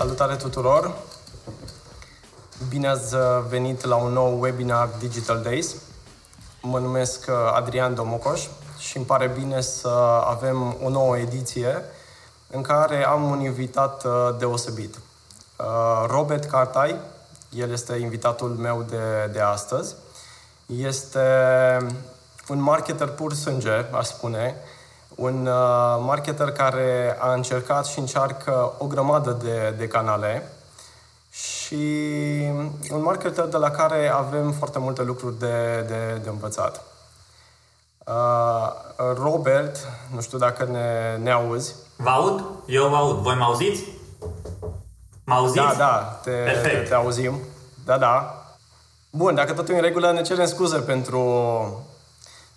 Salutare tuturor! Bine ați venit la un nou webinar Digital Days. Mă numesc uh, Adrian Domocoș și îmi pare bine să avem o nouă ediție în care am un invitat uh, deosebit. Uh, Robert Cartai, el este invitatul meu de, de astăzi. Este un marketer pur sânge, aș spune, un uh, marketer care a încercat și încearcă o grămadă de, de canale și un marketer de la care avem foarte multe lucruri de, de, de învățat. Uh, Robert, nu știu dacă ne, ne auzi. Vă aud? Eu vă aud. Voi mă auziți? Mă auziți? Da, da, te, Perfect. te, te auzim. Da, da. Bun, dacă totul e în regulă, ne cerem scuze pentru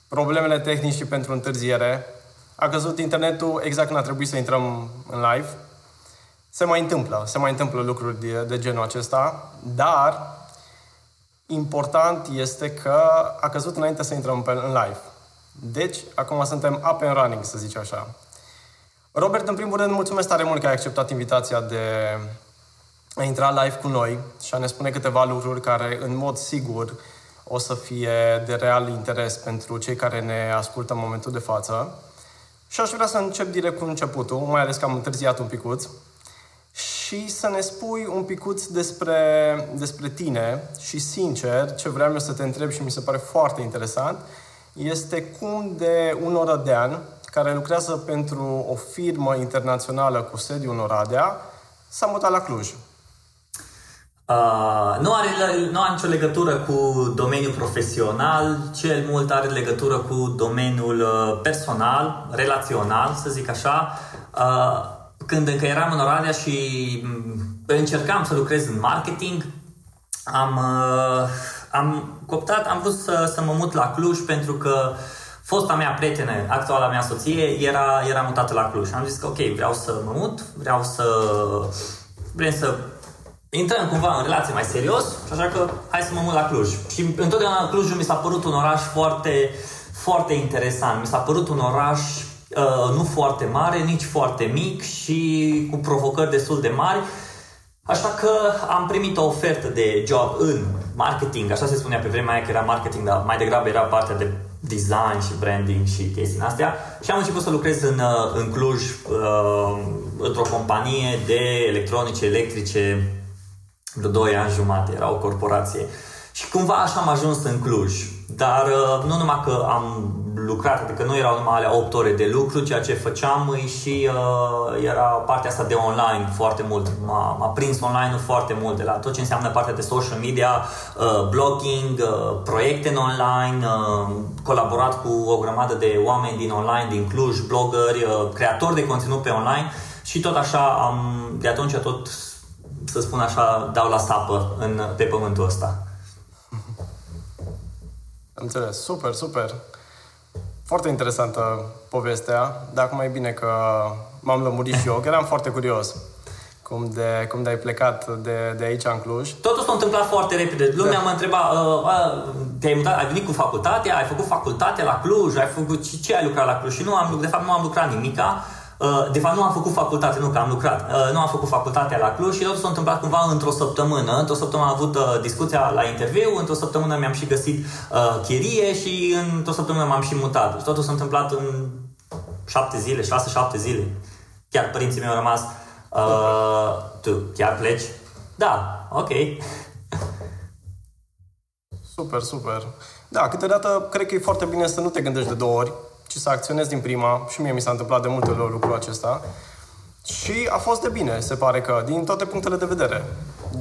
problemele tehnice și pentru întârziere a căzut internetul exact când a trebuit să intrăm în live. Se mai întâmplă, se mai întâmplă lucruri de, de genul acesta, dar important este că a căzut înainte să intrăm în live. Deci, acum suntem up and running, să zic așa. Robert, în primul rând, mulțumesc tare mult că ai acceptat invitația de a intra live cu noi și a ne spune câteva lucruri care, în mod sigur, o să fie de real interes pentru cei care ne ascultă în momentul de față. Și aș vrea să încep direct cu începutul, mai ales că am întârziat un picuț, și să ne spui un picuț despre, despre tine și, sincer, ce vreau eu să te întreb și mi se pare foarte interesant, este cum de un orădean care lucrează pentru o firmă internațională cu sediu în Oradea s-a mutat la Cluj. Uh, nu, are, nu are nicio legătură cu domeniul profesional, cel mult are legătură cu domeniul uh, personal, relațional, să zic așa. Uh, când încă eram în Oradea și mm, încercam să lucrez în marketing, am, uh, am coptat, am vrut să, să mă mut la Cluj pentru că fosta mea prietenă, actuala mea soție, era, era mutată la Cluj. Am zis că ok, vreau să mă mut, vreau să vrem să intrăm cumva în relație mai serios și așa că hai să mă mut la Cluj. Și întotdeauna Clujul mi s-a părut un oraș foarte, foarte interesant. Mi s-a părut un oraș uh, nu foarte mare, nici foarte mic și cu provocări destul de mari. Așa că am primit o ofertă de job în marketing, așa se spunea pe vremea aia că era marketing, dar mai degrabă era partea de design și branding și chestii astea. Și am început să lucrez în, uh, în Cluj uh, într-o companie de electronice, electrice, vreo 2 ani jumate, era o corporație. Și cumva așa am ajuns în Cluj. Dar uh, nu numai că am lucrat, adică nu erau numai alea 8 ore de lucru, ceea ce făceam și uh, era partea asta de online foarte mult. M-a, m-a prins online foarte mult de la tot ce înseamnă partea de social media, uh, blogging, uh, proiecte în online, uh, colaborat cu o grămadă de oameni din online, din Cluj, blogări, uh, creatori de conținut pe online și tot așa am, de atunci tot să spun așa, dau la sapă în, pe pământul ăsta. Înțeles. Super, super. Foarte interesantă povestea, dar acum e bine că m-am lămurit și eu, că eram foarte curios cum de, cum de ai plecat de, de aici în Cluj. Totul s-a întâmplat foarte repede. Lumea da. mă întreba, uh, te-ai mutat, ai venit cu facultatea, ai făcut facultate la Cluj, ai făcut ce, ce ai lucrat la Cluj? Și nu am, de fapt nu am lucrat nimica. Uh, de fapt, nu am făcut facultate, nu, că am lucrat. Uh, nu am făcut facultatea la Cluj și totul s-a întâmplat cumva într-o săptămână. Într-o săptămână am avut uh, discuția la interviu, într-o săptămână mi-am și găsit chirie și într-o săptămână m-am și mutat. Și totul s-a întâmplat în șapte zile, șase-șapte zile. Chiar părinții mei au rămas, uh, tu chiar pleci? Da, ok. Super, super. Da, câteodată cred că e foarte bine să nu te gândești de două ori ci să acționez din prima. Și mie mi s-a întâmplat de multe ori lucrul acesta. Și a fost de bine, se pare că, din toate punctele de vedere.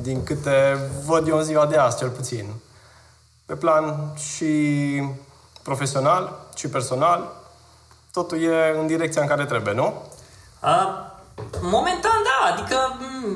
Din câte văd eu în ziua de azi, cel puțin. Pe plan și profesional, și personal, totul e în direcția în care trebuie, nu? Uh, momentan, da. Adică,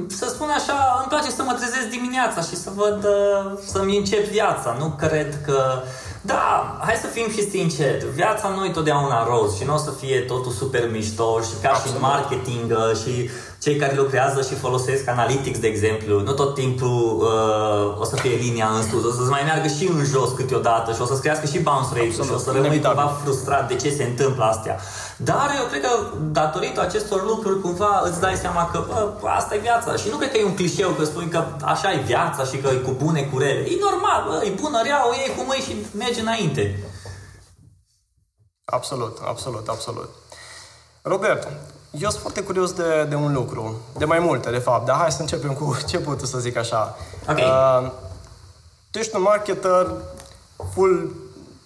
să spun așa, îmi place să mă trezesc dimineața și să văd, uh, să-mi încep viața. Nu cred că da, hai să fim și sinceri. Viața nu e totdeauna roz și nu o să fie totul super mișto și ca Absolut. și în marketing uh, și cei care lucrează și folosesc Analytics, de exemplu, nu tot timpul uh, o să fie linia în sus, o să mai meargă și în jos câteodată și o să crească și bounce rate și o să rămâi cumva frustrat de ce se întâmplă astea. Dar eu cred că datorită acestor lucruri cumva îți dai seama că bă, asta e viața și nu cred că e un clișeu că spui că așa e viața și că e cu bune, cu rele. E normal, bă, e bună, rea, o iei cu mâini și mergi înainte. Absolut, absolut, absolut. Robert, eu sunt foarte curios de, de un lucru, de mai multe, de fapt, dar hai să începem cu începutul, să zic așa. Ok. Uh, tu ești un marketer full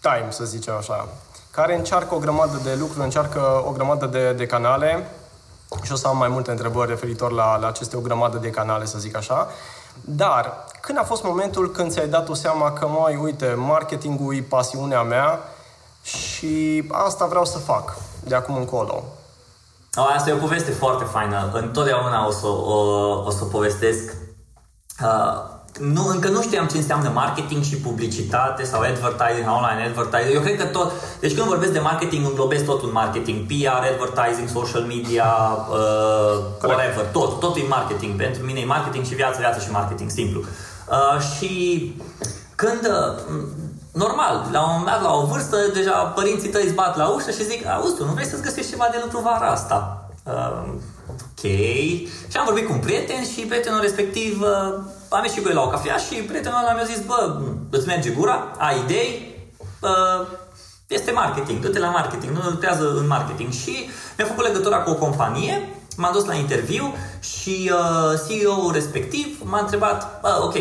time, să zicem așa, care încearcă o grămadă de lucruri, încearcă o grămadă de, de canale și o să am mai multe întrebări referitor la, la aceste o grămadă de canale, să zic așa. Dar, când a fost momentul când ți-ai dat o seama că, mai uite, marketingul e pasiunea mea și asta vreau să fac de acum încolo? O, asta e o poveste foarte faină. Întotdeauna o să o, o să povestesc. Uh, nu, încă nu știam ce înseamnă marketing și publicitate sau advertising, online advertising. Eu cred că tot, deci când vorbesc de marketing, înglobesc tot un marketing, PR, advertising, social media, uh, whatever, tot, tot e marketing. Pentru mine e marketing și viață, viață și marketing, simplu. Uh, și când uh, normal, la un moment dat, la o vârstă, deja părinții tăi îți bat la ușă și zic, auzi, tu nu vrei să-ți găsești ceva de lucru vara asta? Uh, ok. Și am vorbit cu un prieten și prietenul respectiv, uh, am ieșit cu el la o cafea și prietenul ăla mi-a zis, bă, îți merge gura, ai idei, uh, este marketing, du-te la marketing, nu lucrează în marketing. Și mi-a făcut legătura cu o companie, m-am dus la interviu și uh, CEO-ul respectiv m-a întrebat, uh, ok,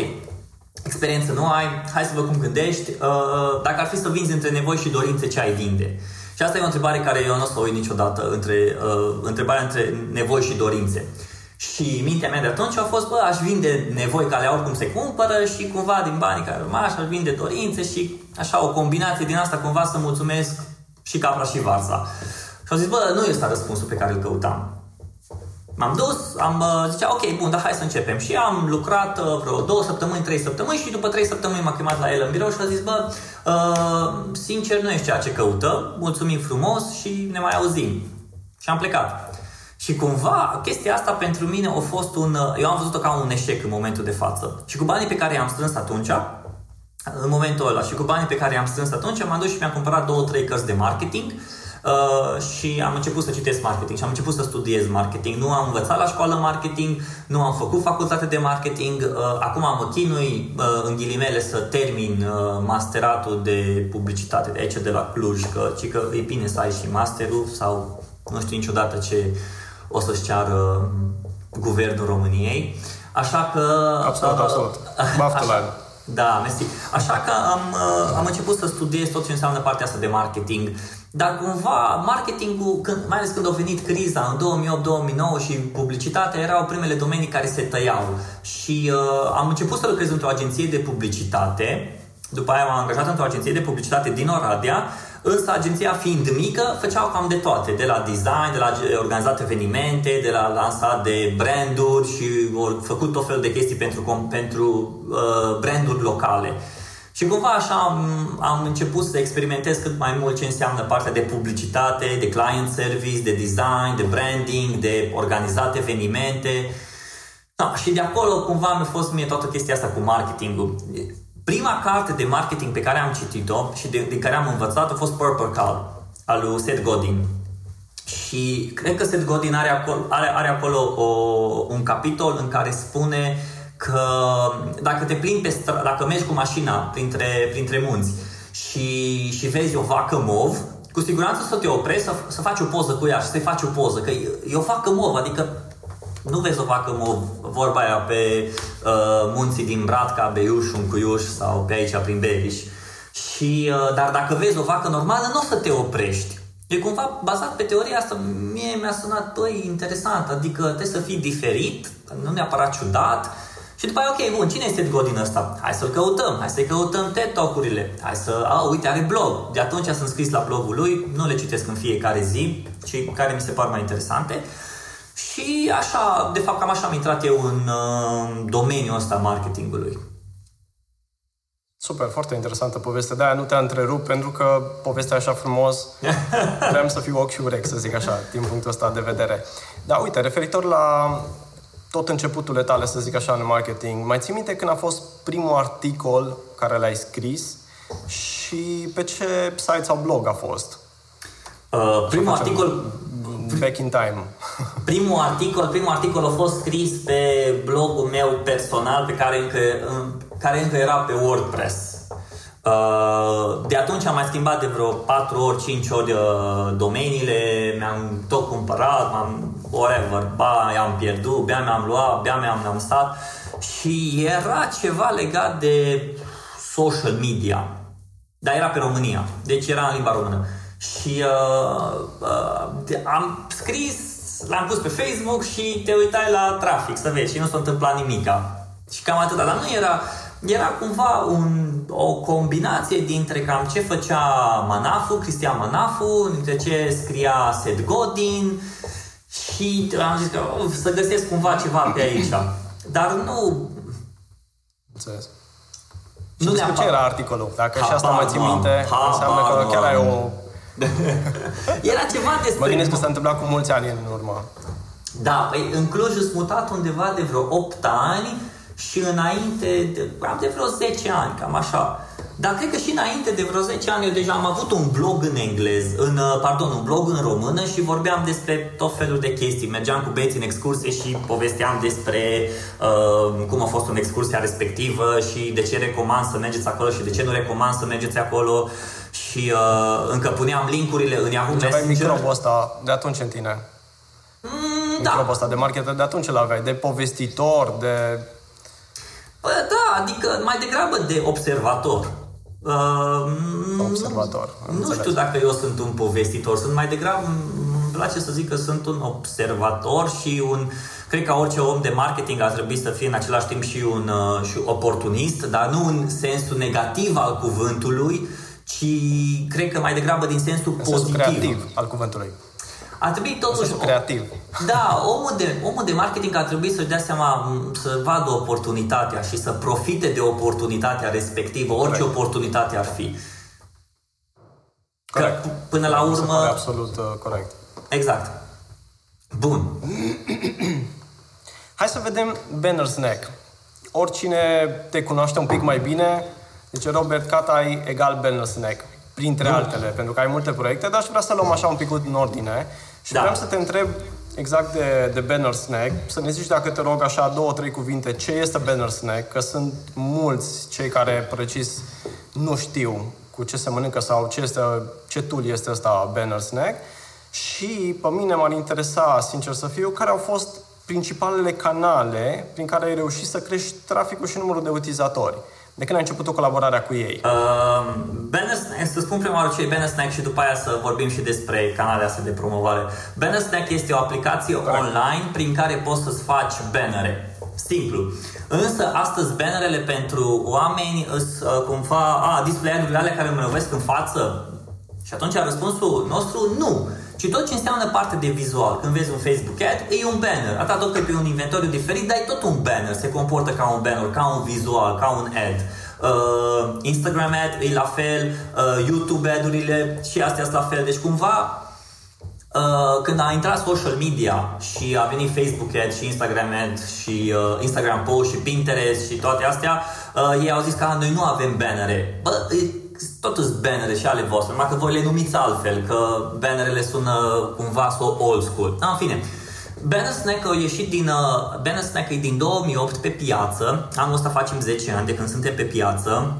experiență nu ai, hai să văd cum gândești, uh, dacă ar fi să vinzi între nevoi și dorințe, ce ai vinde? Și asta e o întrebare care eu nu o să o uit niciodată, între, uh, întrebarea între nevoi și dorințe. Și mintea mea de atunci a fost, bă, aș vinde nevoi care oricum se cumpără și cumva din banii care urmași aș vinde dorințe și așa o combinație din asta cumva să mulțumesc și capra și varza. Și au zis, bă, nu este răspunsul pe care îl căutam. M-am dus, am uh, zicea, ok, bun, dar hai să începem. Și am lucrat uh, vreo două săptămâni, trei săptămâni și după trei săptămâni m-a chemat la el în birou și a zis, bă, uh, sincer nu ești ceea ce căută, mulțumim frumos și ne mai auzim. Și am plecat. Și cumva chestia asta pentru mine a fost un... Uh, eu am văzut-o ca un eșec în momentul de față. Și cu banii pe care i-am strâns atunci, în momentul ăla, și cu banii pe care i-am strâns atunci, m-am dus și mi-am cumpărat două, trei cărți de marketing Uh, și am început să citesc marketing și am început să studiez marketing. Nu am învățat la școală marketing, nu am făcut facultate de marketing, uh, acum mă chinui uh, în ghilimele să termin uh, masteratul de publicitate de aici de la Cluj, că, ci că e bine să ai și masterul sau nu știu niciodată ce o să-și ceară guvernul României. Așa că... Absolut, uh, absolut. Așa, da, mersi. Așa că am, uh, am început să studiez tot ce înseamnă partea asta de marketing. Dar cumva marketingul, când, mai ales când a venit criza în 2008-2009 și publicitatea erau primele domenii care se tăiau. Și uh, am început să lucrez într-o agenție de publicitate, după aia m-am angajat într-o agenție de publicitate din Oradea, însă agenția fiind mică, făceau cam de toate, de la design, de la organizat evenimente, de la lansat de branduri și au făcut tot felul de chestii pentru, pentru uh, branduri locale. Și cumva așa am, am început să experimentez cât mai mult ce înseamnă partea de publicitate, de client service, de design, de branding, de organizat evenimente. Da, și de acolo cumva mi-a fost mie toată chestia asta cu marketingul. Prima carte de marketing pe care am citit-o și de, din care am învățat a fost Purple Cow, al lui Seth Godin. Și cred că Seth Godin are acolo, are, are acolo o, un capitol în care spune că dacă te plimbi pe stradă, dacă mergi cu mașina printre, printre munți și, și vezi o vacă mov, cu siguranță să te oprești, să, să faci o poză cu ea și să-i faci o poză, că e o vacă mov, adică nu vezi o vacă mov, vorba aia pe uh, munții din Bratca, Beiuș, Uncuiuș sau pe aici prin Beriș. Și, uh, dar dacă vezi o vacă normală, nu o să te oprești. E cumva bazat pe teoria asta, mie mi-a sunat, băi, interesant, adică trebuie să fii diferit, nu neapărat ciudat, și după aia, ok, bun, cine este Godin ăsta? Hai să-l căutăm, hai să-i căutăm TED Talk-urile, hai să, a, uite, are blog. De atunci sunt scris la blogul lui, nu le citesc în fiecare zi, ci care mi se par mai interesante. Și așa, de fapt, cam așa am intrat eu în uh, domeniul ăsta marketingului. Super, foarte interesantă poveste. De-aia nu te-a întrerupt, pentru că povestea așa frumos. Vrem să fiu ochi și urechi, să zic așa, din punctul ăsta de vedere. Dar uite, referitor la tot începuturile tale, să zic așa, în marketing, mai ții minte când a fost primul articol care l-ai scris și pe ce site sau blog a fost? Uh, primul articol... Back in time. Primul articol, primul articol a fost scris pe blogul meu personal pe care încă, care încă era pe WordPress. Uh, de atunci am mai schimbat de vreo 4 ori, 5 ori uh, domeniile, mi-am tot cumpărat, m-am, whatever, ba i-am pierdut, bea mi-am luat, bea mi-am lansat. Și era ceva legat de social media, dar era pe România, deci era în limba română. Și uh, uh, am scris, l-am pus pe Facebook și te uitai la trafic să vezi și nu s-a întâmplat nimica. Și cam atâta, dar nu era, era cumva un, o combinație dintre cam ce făcea Manafu, Cristian Manafu, dintre ce scria Seth Godin și am zis că uf, să găsesc cumva ceva pe aici. Dar nu... Înțeles. Nu despre ce era articolul? Dacă ha, și asta mai ții minte, ha, înseamnă că chiar ai o... era ceva despre... Mă gândesc că s-a întâmplat cu mulți ani în urmă. Da, păi în Cluj sunt mutat undeva de vreo 8 ani și înainte, de, am de vreo 10 ani, cam așa. Dar cred că și înainte de vreo 10 ani eu deja am avut un blog în englez, în, uh, pardon, un blog în română și vorbeam despre tot felul de chestii. Mergeam cu băieții în excursie și povesteam despre uh, cum a fost în excursia respectivă și de ce recomand să mergeți acolo și de ce nu recomand să mergeți acolo și uh, încă puneam linkurile în Yahoo deci Messenger. microbul ăsta de atunci în tine. Mm, da. Microbul ăsta de marketer de atunci l-aveai, de povestitor, de... Bă, da, adică mai degrabă de observator. Uh, observator. Nu înțeles. știu dacă eu sunt un povestitor, sunt mai degrabă, îmi place să zic că sunt un observator și un Cred că orice om de marketing ar trebui să fie în același timp și un uh, și oportunist, dar nu în sensul negativ al cuvântului, ci cred că mai degrabă din sensul în pozitiv. Sensul creativ al cuvântului. Ar trebui totuși... creativ. Da, omul de, omul de marketing ar trebui să-și dea seama, să vadă oportunitatea și să profite de oportunitatea respectivă, orice corect. oportunitate ar fi. Că corect. până la urmă... absolut uh, corect. Exact. Bun. Hai să vedem Banner Snack. Oricine te cunoaște un pic mai bine, zice Robert Catai egal Banner Snack printre da. altele, pentru că ai multe proiecte, dar aș vrea să luăm așa un pic în ordine și da. vreau să te întreb exact de, de Banner Snack, să ne zici dacă te rog așa două, trei cuvinte, ce este Banner Snack, că sunt mulți cei care precis nu știu cu ce se mănâncă sau ce, este, ce tool este ăsta Banner Snack și pe mine m-ar interesa, sincer să fiu, care au fost principalele canale prin care ai reușit să crești traficul și numărul de utilizatori. De când ai început o colaborarea cu ei? Uh, să spun prima oară ce e Banner și după aia să vorbim și despre canalele astea de promovare. Banner este o aplicație Correct. online prin care poți să-ți faci bannere. Simplu. Însă, astăzi, bannerele pentru oameni sunt uh, cumva, a, display-urile alea care mă lovesc în față. Și atunci răspunsul nostru, nu. Și tot ce înseamnă parte de vizual. Când vezi un Facebook ad, e un banner. Atât tot că pe un inventoriu diferit, dar e tot un banner. Se comportă ca un banner, ca un vizual, ca un ad. Uh, Instagram ad e la fel, uh, YouTube ad-urile și astea sunt la fel. Deci cumva Uh, când a intrat social media și a venit Facebook ad și Instagram ad și uh, Instagram post și Pinterest și toate astea, uh, ei au zis că noi nu avem bannere. Bă, tot sunt bannere și ale voastre, numai că voi le numiți altfel, că bannerele sună cumva so old school. Da, în fine, Banner Snack a ieșit din, uh, Banner Snack e din 2008 pe piață, anul ăsta facem 10 ani de când suntem pe piață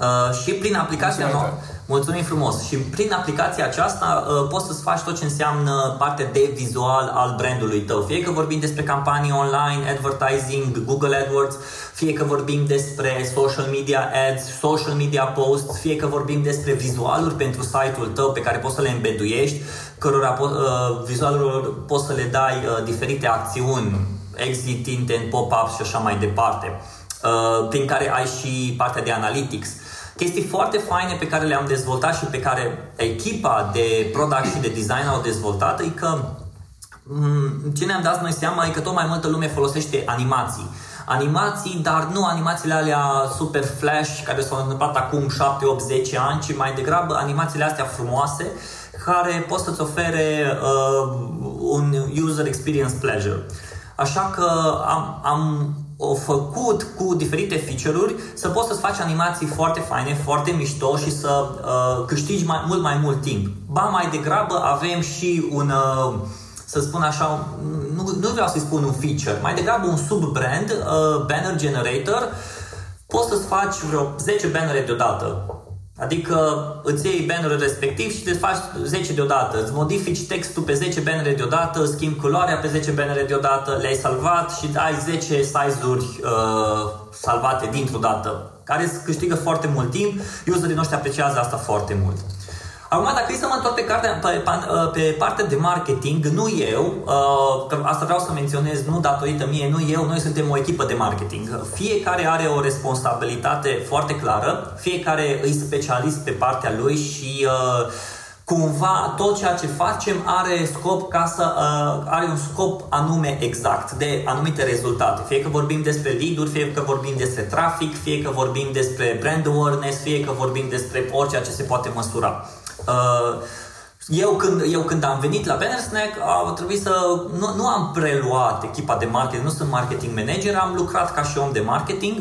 uh, și prin aplicația noastră Mulțumim frumos! Și prin aplicația aceasta uh, poți să-ți faci tot ce înseamnă parte de vizual al brandului tău. Fie că vorbim despre campanii online, advertising, Google AdWords, fie că vorbim despre social media ads, social media posts, fie că vorbim despre vizualuri pentru site-ul tău pe care poți să le embeduiești, cărora po- uh, vizualurilor poți să le dai uh, diferite acțiuni, exit, intent, pop-up și așa mai departe, uh, prin care ai și partea de analytics chestii foarte faine pe care le-am dezvoltat și pe care echipa de product și de design au dezvoltat e că mm, ce ne-am dat noi seama e că tot mai multă lume folosește animații. animații, dar nu animațiile alea super flash care s-au întâmplat acum 7, 8, 10 ani, ci mai degrabă animațiile astea frumoase care pot să-ți ofere uh, un user experience pleasure. Așa că am, am o făcut cu diferite feature-uri să poți să-ți faci animații foarte faine, foarte mișto și să uh, câștigi mai, mult mai mult timp. Ba mai degrabă avem și un, uh, să spun așa, nu, nu vreau să-i spun un feature, mai degrabă un sub-brand, uh, banner generator, poți să-ți faci vreo 10 bannere deodată Adică îți iei bannerul respectiv și te faci 10 deodată, îți modifici textul pe 10 bannere deodată, schimbi culoarea pe 10 bannere deodată, le-ai salvat și ai 10 size-uri uh, salvate dintr-o dată, care îți câștigă foarte mult timp, userii noștri apreciază asta foarte mult. Acum, dacă e să mă întorc pe, cartea, pe, pe partea de marketing, nu eu, uh, că asta vreau să menționez, nu datorită mie, nu eu, noi suntem o echipă de marketing. Fiecare are o responsabilitate foarte clară, fiecare e specialist pe partea lui și uh, cumva tot ceea ce facem are scop ca să uh, are un scop anume exact de anumite rezultate. Fie că vorbim despre lead fie că vorbim despre trafic, fie că vorbim despre brand awareness, fie că vorbim despre orice ce se poate măsura. Uh, eu când, eu când am venit la Banner Snack, a trebuit să... Nu, nu am preluat echipa de marketing, nu sunt marketing manager, am lucrat ca și om de marketing.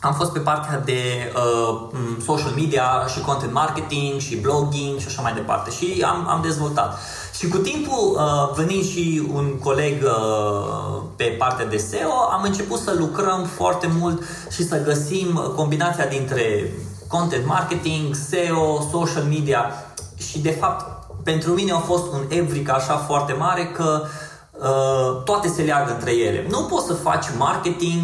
Am fost pe partea de uh, social media și content marketing și blogging și așa mai departe și am, am dezvoltat. Și cu timpul, uh, venind și un coleg uh, pe partea de SEO, am început să lucrăm foarte mult și să găsim combinația dintre content marketing, SEO, social media și de fapt pentru mine a fost un evric așa foarte mare că uh, toate se leagă între ele. Nu poți să faci marketing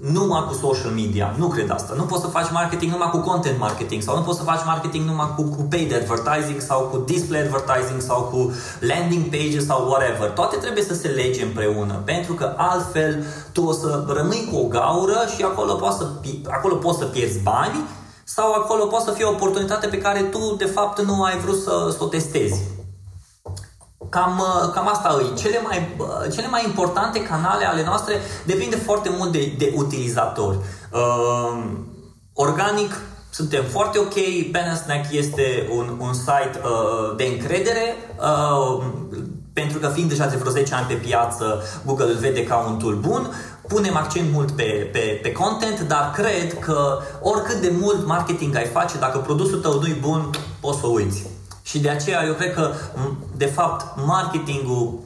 numai cu social media, nu cred asta. Nu poți să faci marketing numai cu content marketing sau nu poți să faci marketing numai cu, cu paid advertising sau cu display advertising sau cu landing pages sau whatever. Toate trebuie să se lege împreună pentru că altfel tu o să rămâi cu o gaură și acolo poți să, acolo poți să pierzi bani sau acolo poate să fie o oportunitate pe care tu, de fapt, nu ai vrut să, să o testezi. Cam, cam asta e. Cele mai, cele mai importante canale ale noastre depinde foarte mult de, de utilizatori. Uh, organic, suntem foarte ok, Snack este un, un site uh, de încredere, uh, pentru că fiind deja de vreo 10 ani pe piață, Google îl vede ca un tool bun punem accent mult pe, pe, pe content, dar cred că oricât de mult marketing ai face, dacă produsul tău nu-i bun, poți să uiți. Și de aceea eu cred că, de fapt, marketingul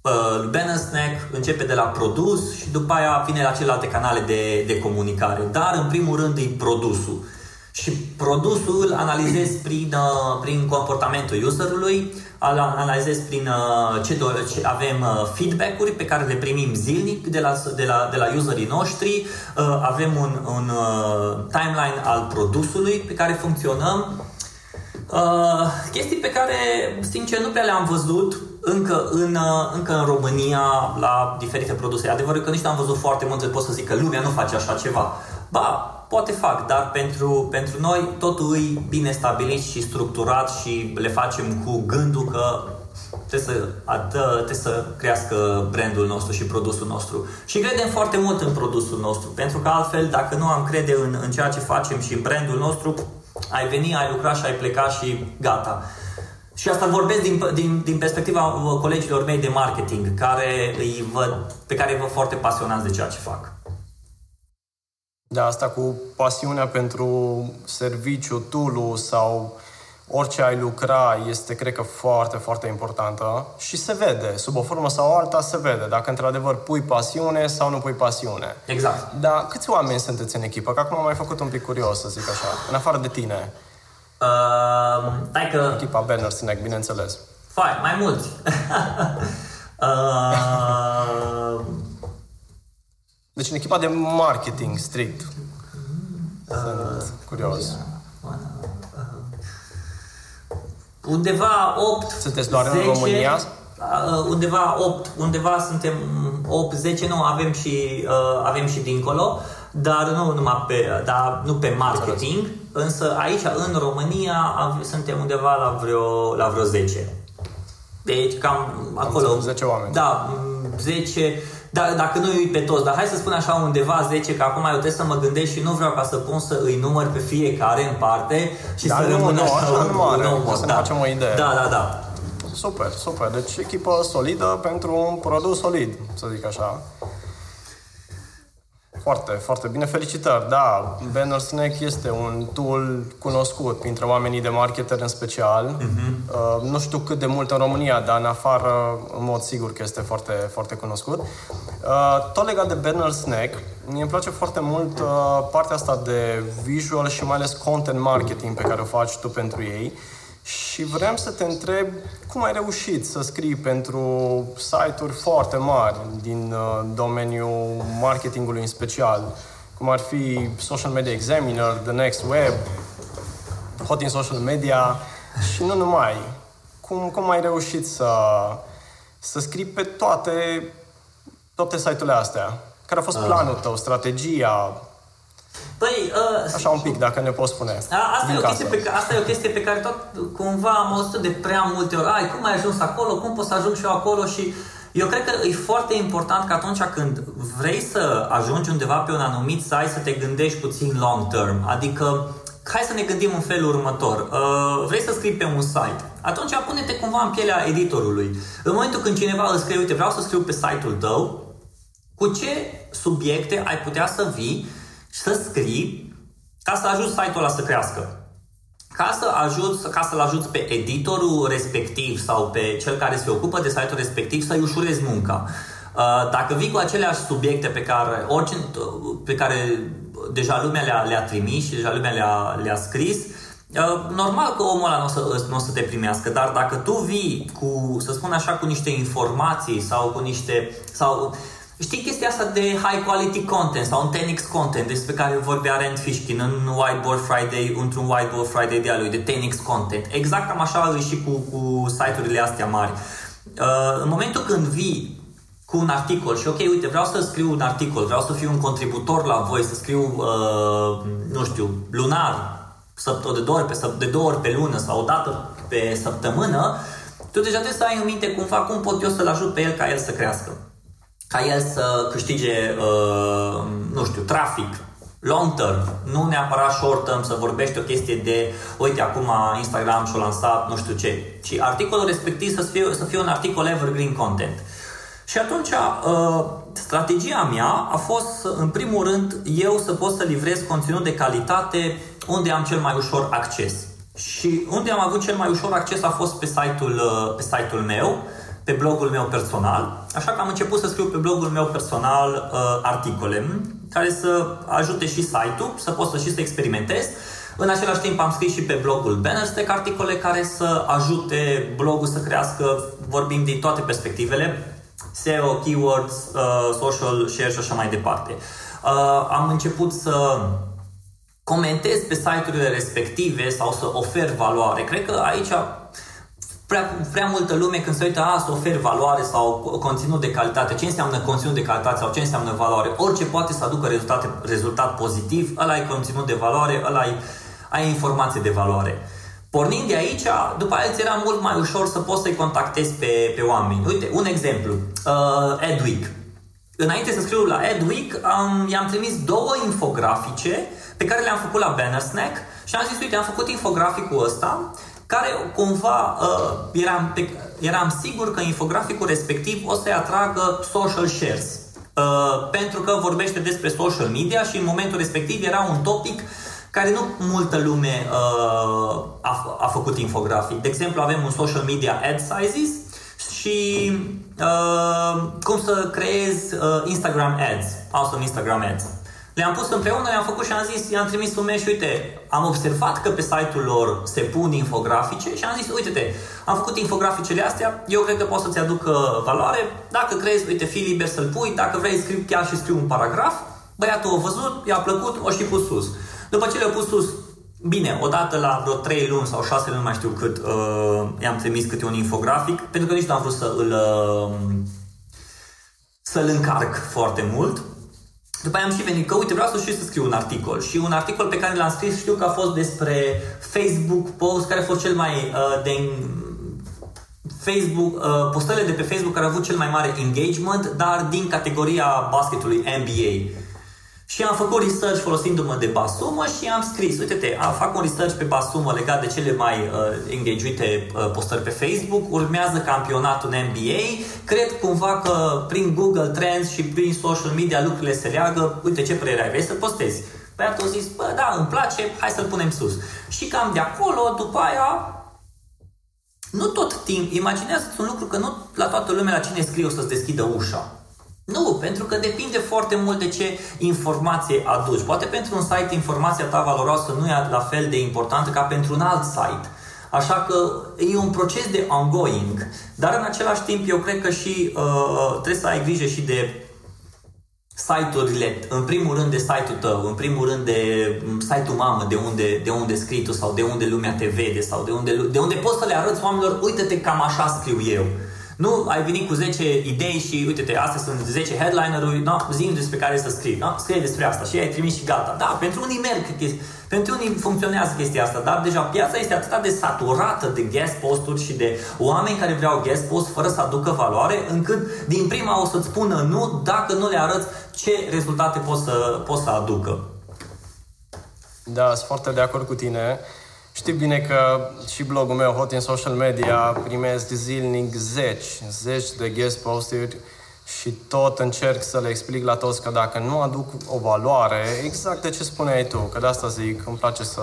uh, Banner Snack începe de la produs și după aia vine la celelalte canale de, de comunicare. Dar, în primul rând, e produsul. Și produsul îl analizezi prin, uh, prin comportamentul userului, analizez prin uh, ce, do- ce avem uh, feedback-uri pe care le primim zilnic de la, de la, de la userii noștri, uh, avem un, un timeline al produsului pe care funcționăm, chestii pe care, sincer, nu prea le-am văzut încă în, încă în România la diferite produse. Adevărul că nici n-am văzut foarte multe, pot să zic că lumea nu face așa ceva. Ba, poate fac, dar pentru, pentru noi totul e bine stabilit și structurat și le facem cu gândul că trebuie să, ată, trebuie să crească brandul nostru și produsul nostru. Și credem foarte mult în produsul nostru, pentru că altfel, dacă nu am crede în, în ceea ce facem și în brandul nostru, ai veni, ai lucra și ai pleca și gata. Și asta vorbesc din, din, din perspectiva colegilor mei de marketing, care îi văd, pe care îi văd foarte pasionați de ceea ce fac. Da, asta cu pasiunea pentru serviciu, tool sau orice ai lucra este, cred că, foarte, foarte importantă și se vede, sub o formă sau alta se vede, dacă într-adevăr pui pasiune sau nu pui pasiune. Exact. Dar câți oameni sunteți în echipă? Că acum am mai făcut un pic curios, să zic așa, în afară de tine. Uh, hai că... Echipa Banner Snack, bineînțeles. Fai, mai mulți. uh, deci în echipa de marketing strict. Sunt uh, curios. Undeva 8, Sunteți doar 10, în România? Uh, undeva 8, undeva suntem 8, 10, nu, avem și, uh, avem și dincolo, dar nu numai pe, dar nu pe marketing, însă aici în România suntem undeva la vreo, la vreo 10. Deci cam acolo. 10 oameni. Da, 10 da, dacă nu îi pe toți, dar hai să spun așa undeva 10, că acum eu trebuie să mă gândesc și nu vreau ca să pun să îi număr pe fiecare în parte și da, să nu, rămână nu, așa, așa nu are, un, să da. ne facem o idee. Da, da, da. Super, super. Deci echipă solidă pentru un produs solid, să zic așa. Foarte, foarte bine. Felicitări. Da, Banner Snack este un tool cunoscut printre oamenii de marketer în special. Uh-huh. Uh, nu știu cât de mult în România, dar în afară, în mod sigur că este foarte, foarte cunoscut. Uh, tot legat de Banner Snack, mie îmi place foarte mult uh, partea asta de visual și mai ales content marketing pe care o faci tu pentru ei. Și vreau să te întreb cum ai reușit să scrii pentru site-uri foarte mari din uh, domeniul marketingului în special, cum ar fi Social Media Examiner, The Next Web, Hot in Social Media și nu numai. Cum, cum ai reușit să, să scrii pe toate, toate site-urile astea? Care a fost planul tău, strategia? Păi, uh, Așa un pic, dacă ne poți spune. A, asta, din e o chestie casă. pe, ca- asta e o chestie pe care tot cumva am auzit de prea multe ori. Ai, cum ai ajuns acolo? Cum pot să ajung și eu acolo? Și eu cred că e foarte important că atunci când vrei să ajungi undeva pe un anumit site să te gândești puțin long term. Adică hai să ne gândim în felul următor. Uh, vrei să scrii pe un site. Atunci pune-te cumva în pielea editorului. În momentul când cineva îți scrie, uite, vreau să scriu pe site-ul tău, cu ce subiecte ai putea să vii și să scrii ca să ajuți site-ul ăla să crească. Ca să ajuți, ca să-l ajuți pe editorul respectiv sau pe cel care se ocupă de site-ul respectiv să-i ușurezi munca. Uh, Dacă vii cu aceleași subiecte pe care, orice, pe care deja lumea le-a, le-a trimis și deja lumea le-a, le-a scris, uh, normal că omul ăla nu o, să, nu o să te primească, dar dacă tu vii cu, să spun așa, cu niște informații sau cu niște... sau Știi chestia asta de high quality content sau un 10x content despre care vorbea Rand Fishkin în Whiteboard Friday, într-un Whiteboard Friday de-a lui, de 10x content. Exact cam așa e și cu, cu site-urile astea mari. Uh, în momentul când vii cu un articol și ok, uite, vreau să scriu un articol, vreau să fiu un contributor la voi, să scriu, uh, nu știu, lunar, săpt- de două, ori pe, săp- de două ori pe lună sau o dată pe săptămână, tu deja trebuie să ai în minte cumva cum pot eu să-l ajut pe el ca el să crească ca el să câștige, uh, nu știu, trafic, long term, nu neapărat short term, să vorbești o chestie de, uite, acum Instagram și-a lansat nu știu ce, ci articolul respectiv să fie, să fie un articol evergreen content. Și atunci, uh, strategia mea a fost, în primul rând, eu să pot să livrez conținut de calitate unde am cel mai ușor acces. Și unde am avut cel mai ușor acces a fost pe site-ul, uh, pe site-ul meu, pe blogul meu personal, așa că am început să scriu pe blogul meu personal uh, articole care să ajute și site-ul, să pot să și să experimentez. În același timp am scris și pe blogul Bannerstack articole care să ajute blogul să crească, vorbim din toate perspectivele, SEO, keywords, uh, social share și așa mai departe. Uh, am început să comentez pe site-urile respective sau să ofer valoare. Cred că aici prea, prea multă lume când se uită, a, să ofer valoare sau conținut de calitate, ce înseamnă conținut de calitate sau ce înseamnă valoare, orice poate să aducă rezultate, rezultat pozitiv, ăla e conținut de valoare, ăla e, ai informație de valoare. Pornind de aici, după aia îți era mult mai ușor să poți să-i contactezi pe, pe oameni. Uite, un exemplu, uh, Adweek. Înainte să scriu la Adweek, um, i-am trimis două infografice pe care le-am făcut la Banner Snack și am zis, uite, am făcut infograficul ăsta care cumva uh, eram, pe, eram sigur că infograficul respectiv o să-i atragă social shares. Uh, pentru că vorbește despre social media și în momentul respectiv era un topic care nu multă lume uh, a, a făcut infografic. De exemplu, avem un social media ad sizes și uh, cum să creezi uh, Instagram ads, awesome Instagram ads. Le-am pus împreună, le-am făcut și am zis, i-am trimis un mail și uite, am observat că pe site-ul lor se pun infografice și am zis, uite-te, am făcut infograficele astea, eu cred că pot să-ți aducă valoare, dacă crezi, uite, fii liber să-l pui, dacă vrei, scriu chiar și scriu un paragraf, băiatul a văzut, i-a plăcut, o și pus sus. După ce le-au pus sus, bine, odată la vreo 3 luni sau 6 luni, nu mai știu cât, uh, i-am trimis câte un infografic, pentru că nici nu am vrut să îl, uh, să-l încarc foarte mult. După aia am și venit că, uite, vreau să și să scriu un articol. Și un articol pe care l-am scris știu că a fost despre Facebook post, care a fost cel mai uh, de Facebook, uh, postările de pe Facebook care au avut cel mai mare engagement, dar din categoria basketului NBA. Și am făcut research folosindu-mă de basumă și am scris, uite-te, fac un research pe basumă legat de cele mai uh, engageuite uh, postări pe Facebook, urmează campionatul NBA, cred cumva că prin Google Trends și prin social media lucrurile se leagă, uite ce părere ai, vrei să postezi? Păi atunci zis, bă, da, îmi place, hai să-l punem sus. Și cam de acolo, după aia, nu tot timp, imaginează-ți un lucru că nu la toată lumea la cine scrie o să-ți deschidă ușa. Nu, pentru că depinde foarte mult de ce informație aduci. Poate pentru un site informația ta valoroasă nu e la fel de importantă ca pentru un alt site. Așa că e un proces de ongoing, dar în același timp eu cred că și uh, trebuie să ai grijă și de site-urile, în primul rând de site-ul tău, în primul rând de mm, site-ul mamă, de unde, de unde scrii tu sau de unde lumea te vede sau de unde, de unde poți să le arăți oamenilor, uite-te, cam așa scriu eu. Nu ai venit cu 10 idei și uite-te, astea sunt 10 headliner-uri, no, zi despre care să scrii, no? scrie despre asta și ai trimis și gata. Da, pentru unii merg, pentru unii funcționează chestia asta, dar deja piața este atât de saturată de guest posturi și de oameni care vreau guest post fără să aducă valoare, încât din prima o să-ți spună nu dacă nu le arăți ce rezultate pot să, pot să aducă. Da, sunt foarte de acord cu tine. Știi bine că și blogul meu, Hot in Social Media, primesc zilnic zeci, zeci de guest posturi și tot încerc să le explic la toți că dacă nu aduc o valoare, exact de ce spuneai tu, că de asta zic, îmi place să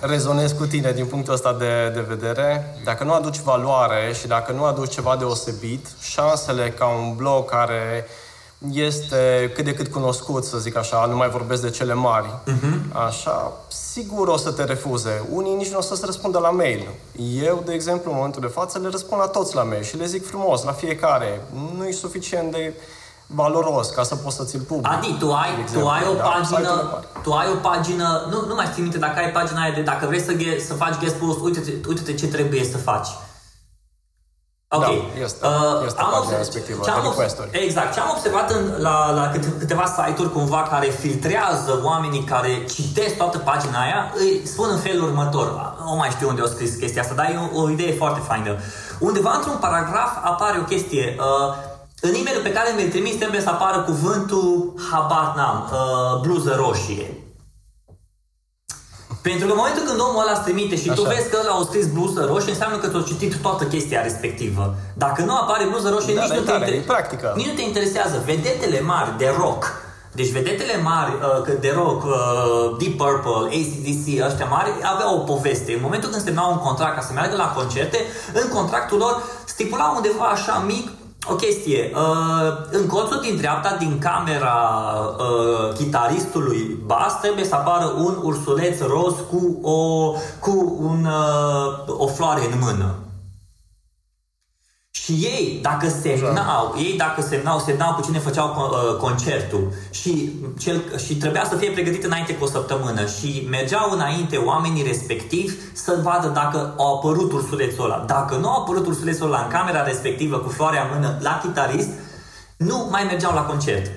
rezonez cu tine din punctul ăsta de, de vedere. Dacă nu aduci valoare și dacă nu aduci ceva deosebit, șansele ca un blog care este cât de cât cunoscut, să zic așa, nu mai vorbesc de cele mari, uh-huh. așa, sigur o să te refuze. Unii nici nu o să-ți răspundă la mail. Eu, de exemplu, în momentul de față, le răspund la toți la mail și le zic frumos, la fiecare. Nu e suficient de valoros ca să poți să ți-l publici. Adi, tu ai, exemplu, tu ai o da, pagină, tu ai o pagină, nu, nu mai știu minte dacă ai pagina aia de dacă vrei să, să faci guest post, uite-te, uite-te ce trebuie să faci. Ok. Da, este, uh, este am pagina respectivă, ce am Exact. Ce am observat în, la, la câteva site-uri cumva care filtrează oamenii care citesc toată pagina aia, îi spun în felul următor. Nu mai știu unde au scris chestia asta, dar e o, o idee foarte faină. Undeva într-un paragraf apare o chestie. Uh, în e pe care mi-l trimis trebuie să apară cuvântul habar n-am, uh, bluză roșie. Pentru că în momentul când omul ăla îți trimite și Așa. tu vezi că ăla a scris bluză roșie, înseamnă că tu ai citit toată chestia respectivă. Dacă nu apare bluză roșie, da, nici, nu te inter... practică. nici nu te interesează. Vedetele mari de rock, deci vedetele mari uh, de rock, uh, Deep Purple, ACDC, ăștia mari, aveau o poveste. În momentul când semnau un contract ca să meargă la concerte, în contractul lor stipulau undeva așa mic o chestie. Uh, în colțul din dreapta, din camera uh, chitaristului bas, trebuie să apară un ursuleț roz cu o, cu un, uh, o floare în mână. Și ei, dacă semnau, ei dacă semnau, semnau cu cine făceau uh, concertul și, cel, și trebuia să fie pregătit înainte cu o săptămână și mergeau înainte oamenii respectivi să vadă dacă au apărut ursulețul ăla. Dacă nu au apărut ursulețul ăla în camera respectivă cu floarea în mână la chitarist, nu mai mergeau la concert.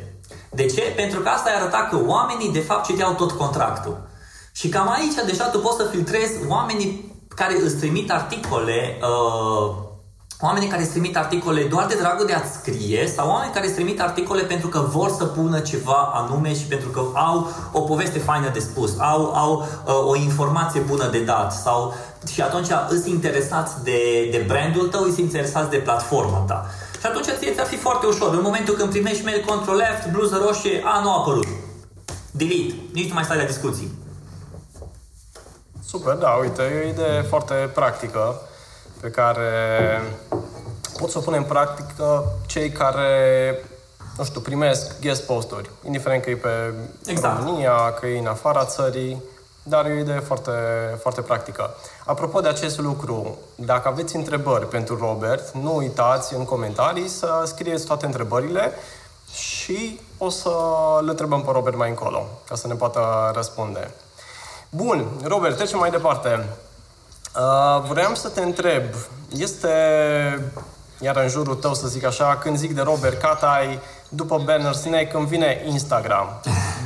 De ce? Pentru că asta arăta că oamenii de fapt citeau tot contractul. Și cam aici deja tu poți să filtrezi oamenii care îți trimit articole uh, oamenii care îți trimit articole doar de dragul de a-ți scrie sau oameni care îți trimit articole pentru că vor să pună ceva anume și pentru că au o poveste faină de spus, au, au uh, o informație bună de dat sau și atunci îți interesați de, de brandul tău, îți interesați de platforma ta. Și atunci ție ți-ar fi foarte ușor. În momentul când primești mail control left, bluză roșie, a, nu a apărut. Delete. Nici nu mai stai la discuții. Super, da, uite, e o idee foarte practică pe care pot să o punem în practică cei care, nu știu, primesc guest posturi, indiferent că e pe exact. România, că e în afara țării, dar e o idee foarte, foarte practică. Apropo de acest lucru, dacă aveți întrebări pentru Robert, nu uitați în comentarii să scrieți toate întrebările și o să le întrebăm pe Robert mai încolo, ca să ne poată răspunde. Bun, Robert, trecem mai departe. Uh, vreau să te întreb, este, iar în jurul tău să zic așa, când zic de Robert Catai, după Banner Snake îmi vine Instagram.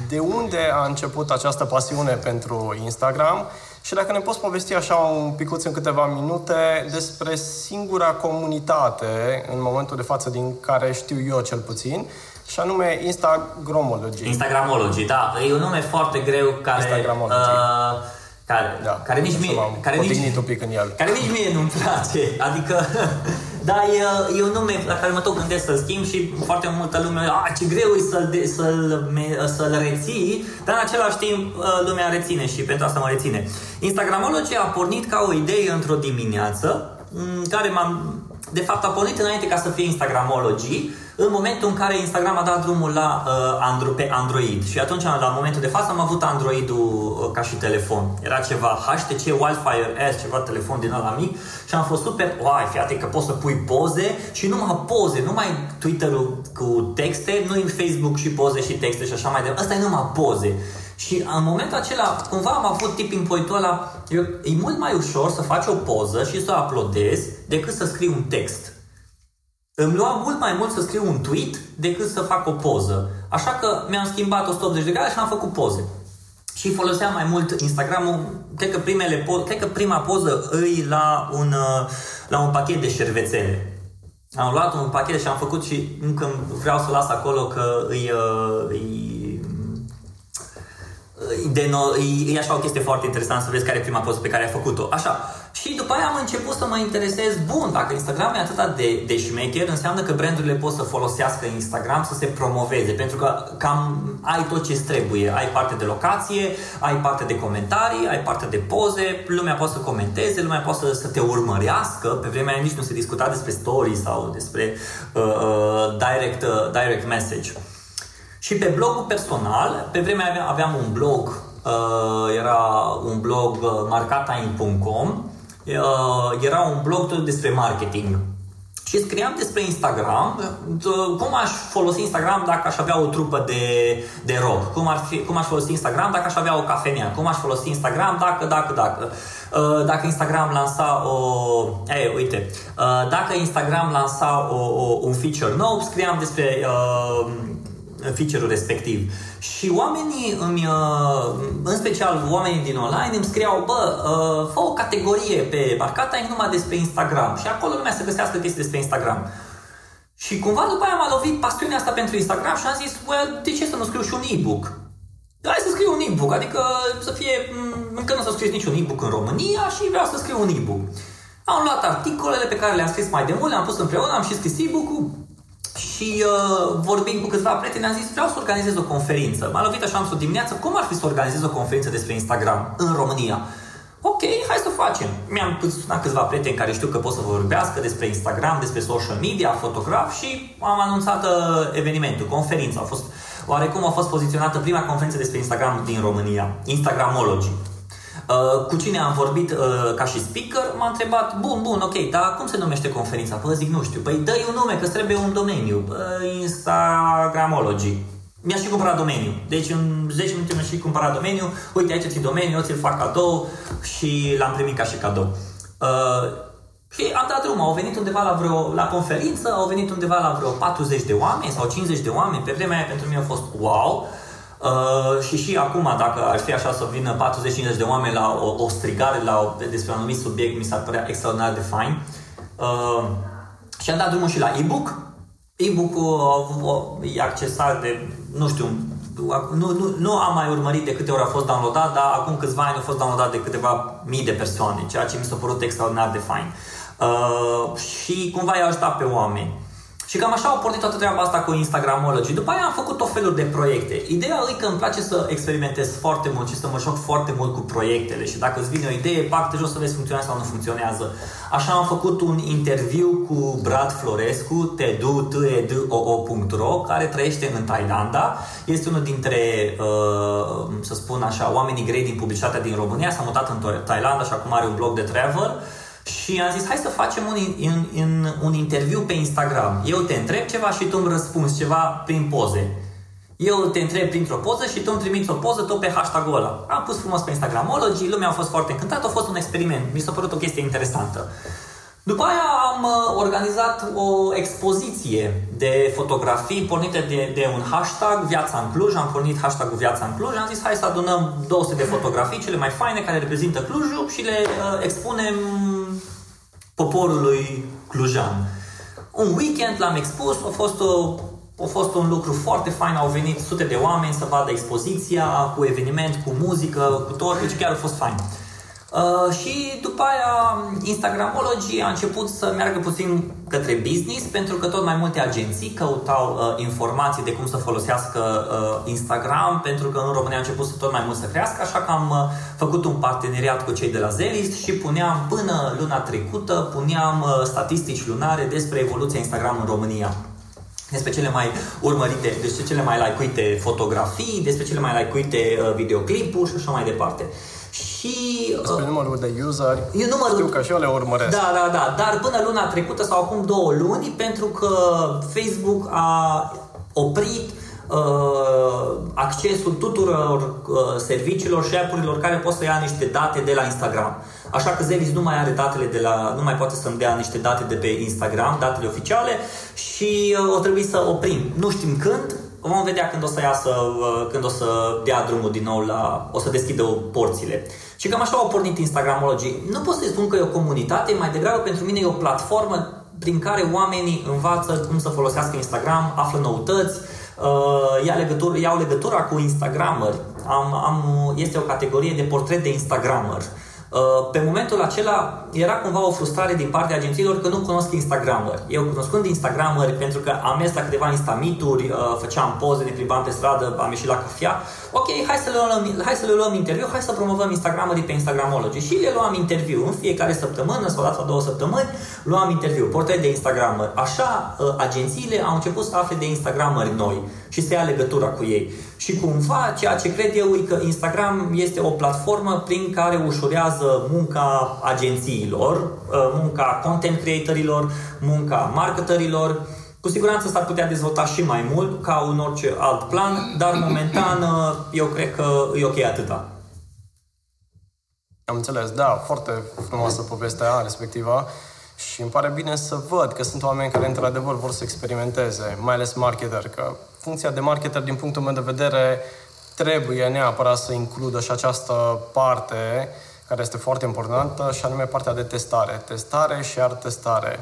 De unde a început această pasiune pentru Instagram Și dacă ne poți povesti așa un picuț în câteva minute despre singura comunitate în momentul de față din care știu eu cel puțin, și anume Instagramology. Instagramology, da. E un nume foarte greu care... Instagramology. Uh, care, da, care nici mie, care nici, un pic în el. care nici mie nu-mi place. Adică, da, e, e un nume la care mă tot gândesc să schimb și foarte multă lume, a, ce greu e să-l, să-l, să-l reții, dar în același timp uh, lumea reține și pentru asta mă reține. Instagramology a pornit ca o idee într-o dimineață, în care m-am de fapt a pornit înainte ca să fie Instagramology, în momentul în care Instagram a dat drumul la, uh, andro, pe Android. Și atunci, la momentul de față, am avut Android-ul uh, ca și telefon. Era ceva HTC Wildfire S, ceva telefon din ăla mic și am fost super, uai, fiate că poți să pui poze și nu numai poze, nu mai Twitter-ul cu texte, nu în Facebook și poze și texte și așa mai departe. Asta e numai poze. Și în momentul acela, cumva am avut tipping point-ul ăla, eu, e mult mai ușor să faci o poză și să o uploadezi decât să scrii un text. Îmi lua mult mai mult să scriu un tweet decât să fac o poză. Așa că mi-am schimbat 180 de grade și am făcut poze. Și foloseam mai mult Instagram-ul, cred că, primele po- cred că prima poză îi la un, uh, la un pachet de șervețele. Am luat un pachet și am făcut și încă vreau să las acolo că îi, uh, îi de no- e, e așa o chestie foarte interesantă să vezi care e prima poză pe care ai făcut-o. Așa. Și după aia am început să mă interesez, bun, dacă Instagram e atât de, de șmecher, înseamnă că brandurile pot să folosească Instagram să se promoveze, pentru că cam ai tot ce trebuie. Ai parte de locație, ai parte de comentarii, ai parte de poze, lumea poate să comenteze, lumea poate să, să te urmărească. Pe vremea aia nici nu se discuta despre story sau despre uh, uh, direct, uh, direct message. Și pe blogul personal, pe vremea aveam, aveam un blog, uh, era un blog uh, marcatain.com, uh, era un blog tot despre marketing. Și scriam despre Instagram, uh, cum aș folosi Instagram dacă aș avea o trupă de, de rock, cum, ar fi, cum aș folosi Instagram dacă aș avea o cafenea, cum aș folosi Instagram dacă, dacă, dacă. Uh, dacă Instagram lansa o... Ei, uite, uh, dacă Instagram lansa o, o, un feature nou, scriam despre uh, feature-ul respectiv. Și oamenii, îmi, uh, în special oamenii din online, îmi scriau, bă, uh, fă o categorie pe Barcata numai despre Instagram. Și acolo lumea să găsească chestii despre Instagram. Și cumva după aia m-a lovit pasiunea asta pentru Instagram și am zis, well, de ce să nu scriu și un e-book? Hai să scriu un e-book, adică să fie, încă nu s-a scris niciun e-book în România și vreau să scriu un e-book. Am luat articolele pe care le-am scris mai de mult, le-am pus împreună, am și scris e-book-ul, și uh, vorbind cu câțiva prieteni, am zis, vreau să organizez o conferință. M-a lovit așa într-o dimineață, cum ar fi să organizez o conferință despre Instagram în România? Ok, hai să facem. Mi-am sunat câțiva prieteni care știu că pot să vorbească despre Instagram, despre social media, fotograf și am anunțat uh, evenimentul, conferința. A fost, oarecum a fost poziționată prima conferință despre Instagram din România, Instagramology. Uh, cu cine am vorbit uh, ca și speaker, m-a întrebat, bun, bun, ok, dar cum se numește conferința? Păi zic, nu știu, păi dă un nume, că trebuie un domeniu, uh, Instagramology. Mi-a și cumpărat domeniu. Deci în 10 minute mi-a și cumpărat domeniu. Uite, aici ți domeniu, eu ți-l fac cadou și l-am primit ca și cadou. Uh, și am dat drumul, au venit undeva la vreo, la conferință, au venit undeva la vreo 40 de oameni sau 50 de oameni. Pe vremea aia pentru mine a fost wow. Uh, și și acum, dacă ar fi așa să vină 40-50 de oameni la o, o strigare la o, despre un anumit subiect, mi s-ar părea extraordinar de fain. Uh, și am dat drumul și la e-book. E-book-ul uh, e accesat de, nu știu, nu, nu, nu am mai urmărit de câte ori a fost downloadat, dar acum câțiva ani a fost downloadat de câteva mii de persoane, ceea ce mi s-a părut extraordinar de fain. Uh, și cumva i-a ajutat pe oameni. Și cam așa au pornit toată treaba asta cu Instagramology. După aia am făcut tot felul de proiecte. Ideea e că îmi place să experimentez foarte mult și să mă joc foarte mult cu proiectele și dacă îți vine o idee, bag jos să vezi funcționează sau nu funcționează. Așa am făcut un interviu cu Brad Florescu, tedu.ro, care trăiește în Thailanda. Este unul dintre, uh, să spun așa, oamenii grei din publicitatea din România, s-a mutat în Thailanda și acum are un blog de travel și am zis, hai să facem un, un, un, un interviu pe Instagram. Eu te întreb ceva și tu îmi răspunzi ceva prin poze. Eu te întreb printr-o poză și tu îmi trimiți o poză tot pe hashtag-ul ăla. Am pus frumos pe Instagramology, lumea a fost foarte încântată, a fost un experiment. Mi s-a părut o chestie interesantă. După aia am uh, organizat o expoziție de fotografii pornite de, de un hashtag Viața în Cluj. Am pornit hashtagul Viața în Cluj. Am zis hai să adunăm 200 de fotografii, cele mai faine, care reprezintă Clujul și le uh, expunem poporului clujan. Un weekend l-am expus, a fost o a fost un lucru foarte fain, au venit sute de oameni să vadă expoziția cu eveniment, cu muzică, cu tot, deci chiar a fost fain. Uh, și după aia Instagramology a început să meargă puțin către business pentru că tot mai multe agenții căutau uh, informații de cum să folosească uh, Instagram pentru că în România a început să tot mai mult să crească așa că am uh, făcut un parteneriat cu cei de la Zelist și puneam până luna trecută puneam uh, statistici lunare despre evoluția Instagram în România despre cele mai urmărite, despre cele mai like-uite fotografii, despre cele mai like-uite uh, videoclipuri și așa mai departe. Și... Despre uh, numărul de user, eu numărul... știu că și eu le urmăresc. Da, da, da, dar până luna trecută sau acum două luni, pentru că Facebook a oprit uh, accesul tuturor uh, serviciilor și app-urilor care pot să ia niște date de la Instagram. Așa că Zelis nu mai are datele de la, nu mai poate să-mi dea niște date de pe Instagram, datele oficiale și uh, o trebuie să oprim. Nu știm când, vom vedea când o să iasă, uh, când o să dea drumul din nou la, o să deschidă porțile. Și cam așa au pornit Instagramology. Nu pot să-i spun că e o comunitate, mai degrabă pentru mine e o platformă prin care oamenii învață cum să folosească Instagram, află noutăți, uh, ia legătură, iau legătura cu Instagrameri. Am, am, este o categorie de portret de Instagramer. Uh, pe momentul acela era cumva o frustrare din partea agențiilor că nu cunosc Instagrammer. Eu cunoscând Instagrammer pentru că am mers la câteva instamituri, uh, făceam poze, ne plimbam pe stradă, am ieșit la cafea. Ok, hai să le luăm, hai să le luăm interviu, hai să promovăm Instagrammerii pe Instagramology. Și le luam interviu în fiecare săptămână sau data două săptămâni, luam interviu, portret de Instagrammer. Așa, uh, agențiile au început să afle de Instagrammeri noi și să ia legătura cu ei. Și cumva, ceea ce cred eu e că Instagram este o platformă prin care ușurează munca agențiilor, uh, munca content creatorilor, munca marketerilor. Cu siguranță s-ar putea dezvolta și mai mult ca un orice alt plan, dar momentan uh, eu cred că e ok atâta. Am înțeles, da, foarte frumoasă povestea respectivă și îmi pare bine să văd că sunt oameni care într-adevăr vor să experimenteze, mai ales marketer, că funcția de marketer, din punctul meu de vedere, trebuie neapărat să includă și această parte care este foarte importantă și anume partea de testare. Testare și iar testare.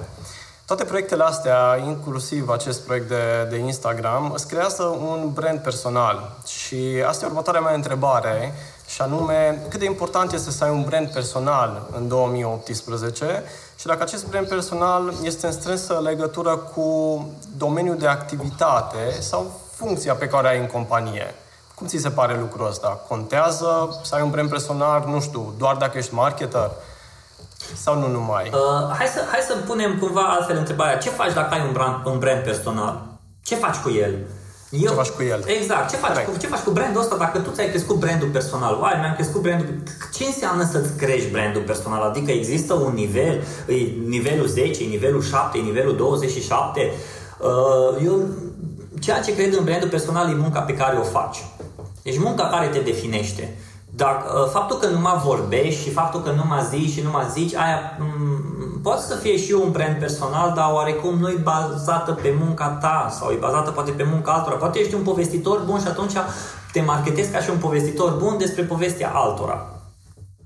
Toate proiectele astea, inclusiv acest proiect de, de Instagram, îți creează un brand personal. Și asta e următoarea mea întrebare, și anume, cât de important este să ai un brand personal în 2018 și dacă acest brand personal este în strânsă legătură cu domeniul de activitate sau funcția pe care ai în companie. Cum ți se pare lucrul ăsta? Contează să ai un brand personal, nu știu, doar dacă ești marketer? Sau nu numai? Uh, hai, să, hai să punem cumva altfel întrebarea. Ce faci dacă ai un brand, un brand personal? Ce faci cu el? Eu, ce faci cu el? Exact. Ce faci, cu, ce faci cu brandul ăsta dacă tu ți-ai crescut brandul personal? Uai, mi-am crescut brandul... Ce înseamnă să-ți crești brandul personal? Adică există un nivel, e nivelul 10, e nivelul 7, e nivelul 27? Uh, eu, ceea ce cred în brandul personal e munca pe care o faci. Deci munca care te definește. Dar uh, faptul că nu mai vorbești și faptul că nu mai zici și nu mai zici, aia m- mm, poate să fie și un brand personal, dar oarecum nu e bazată pe munca ta sau e bazată poate pe munca altora. Poate ești un povestitor bun și atunci te marketezi ca și un povestitor bun despre povestea altora.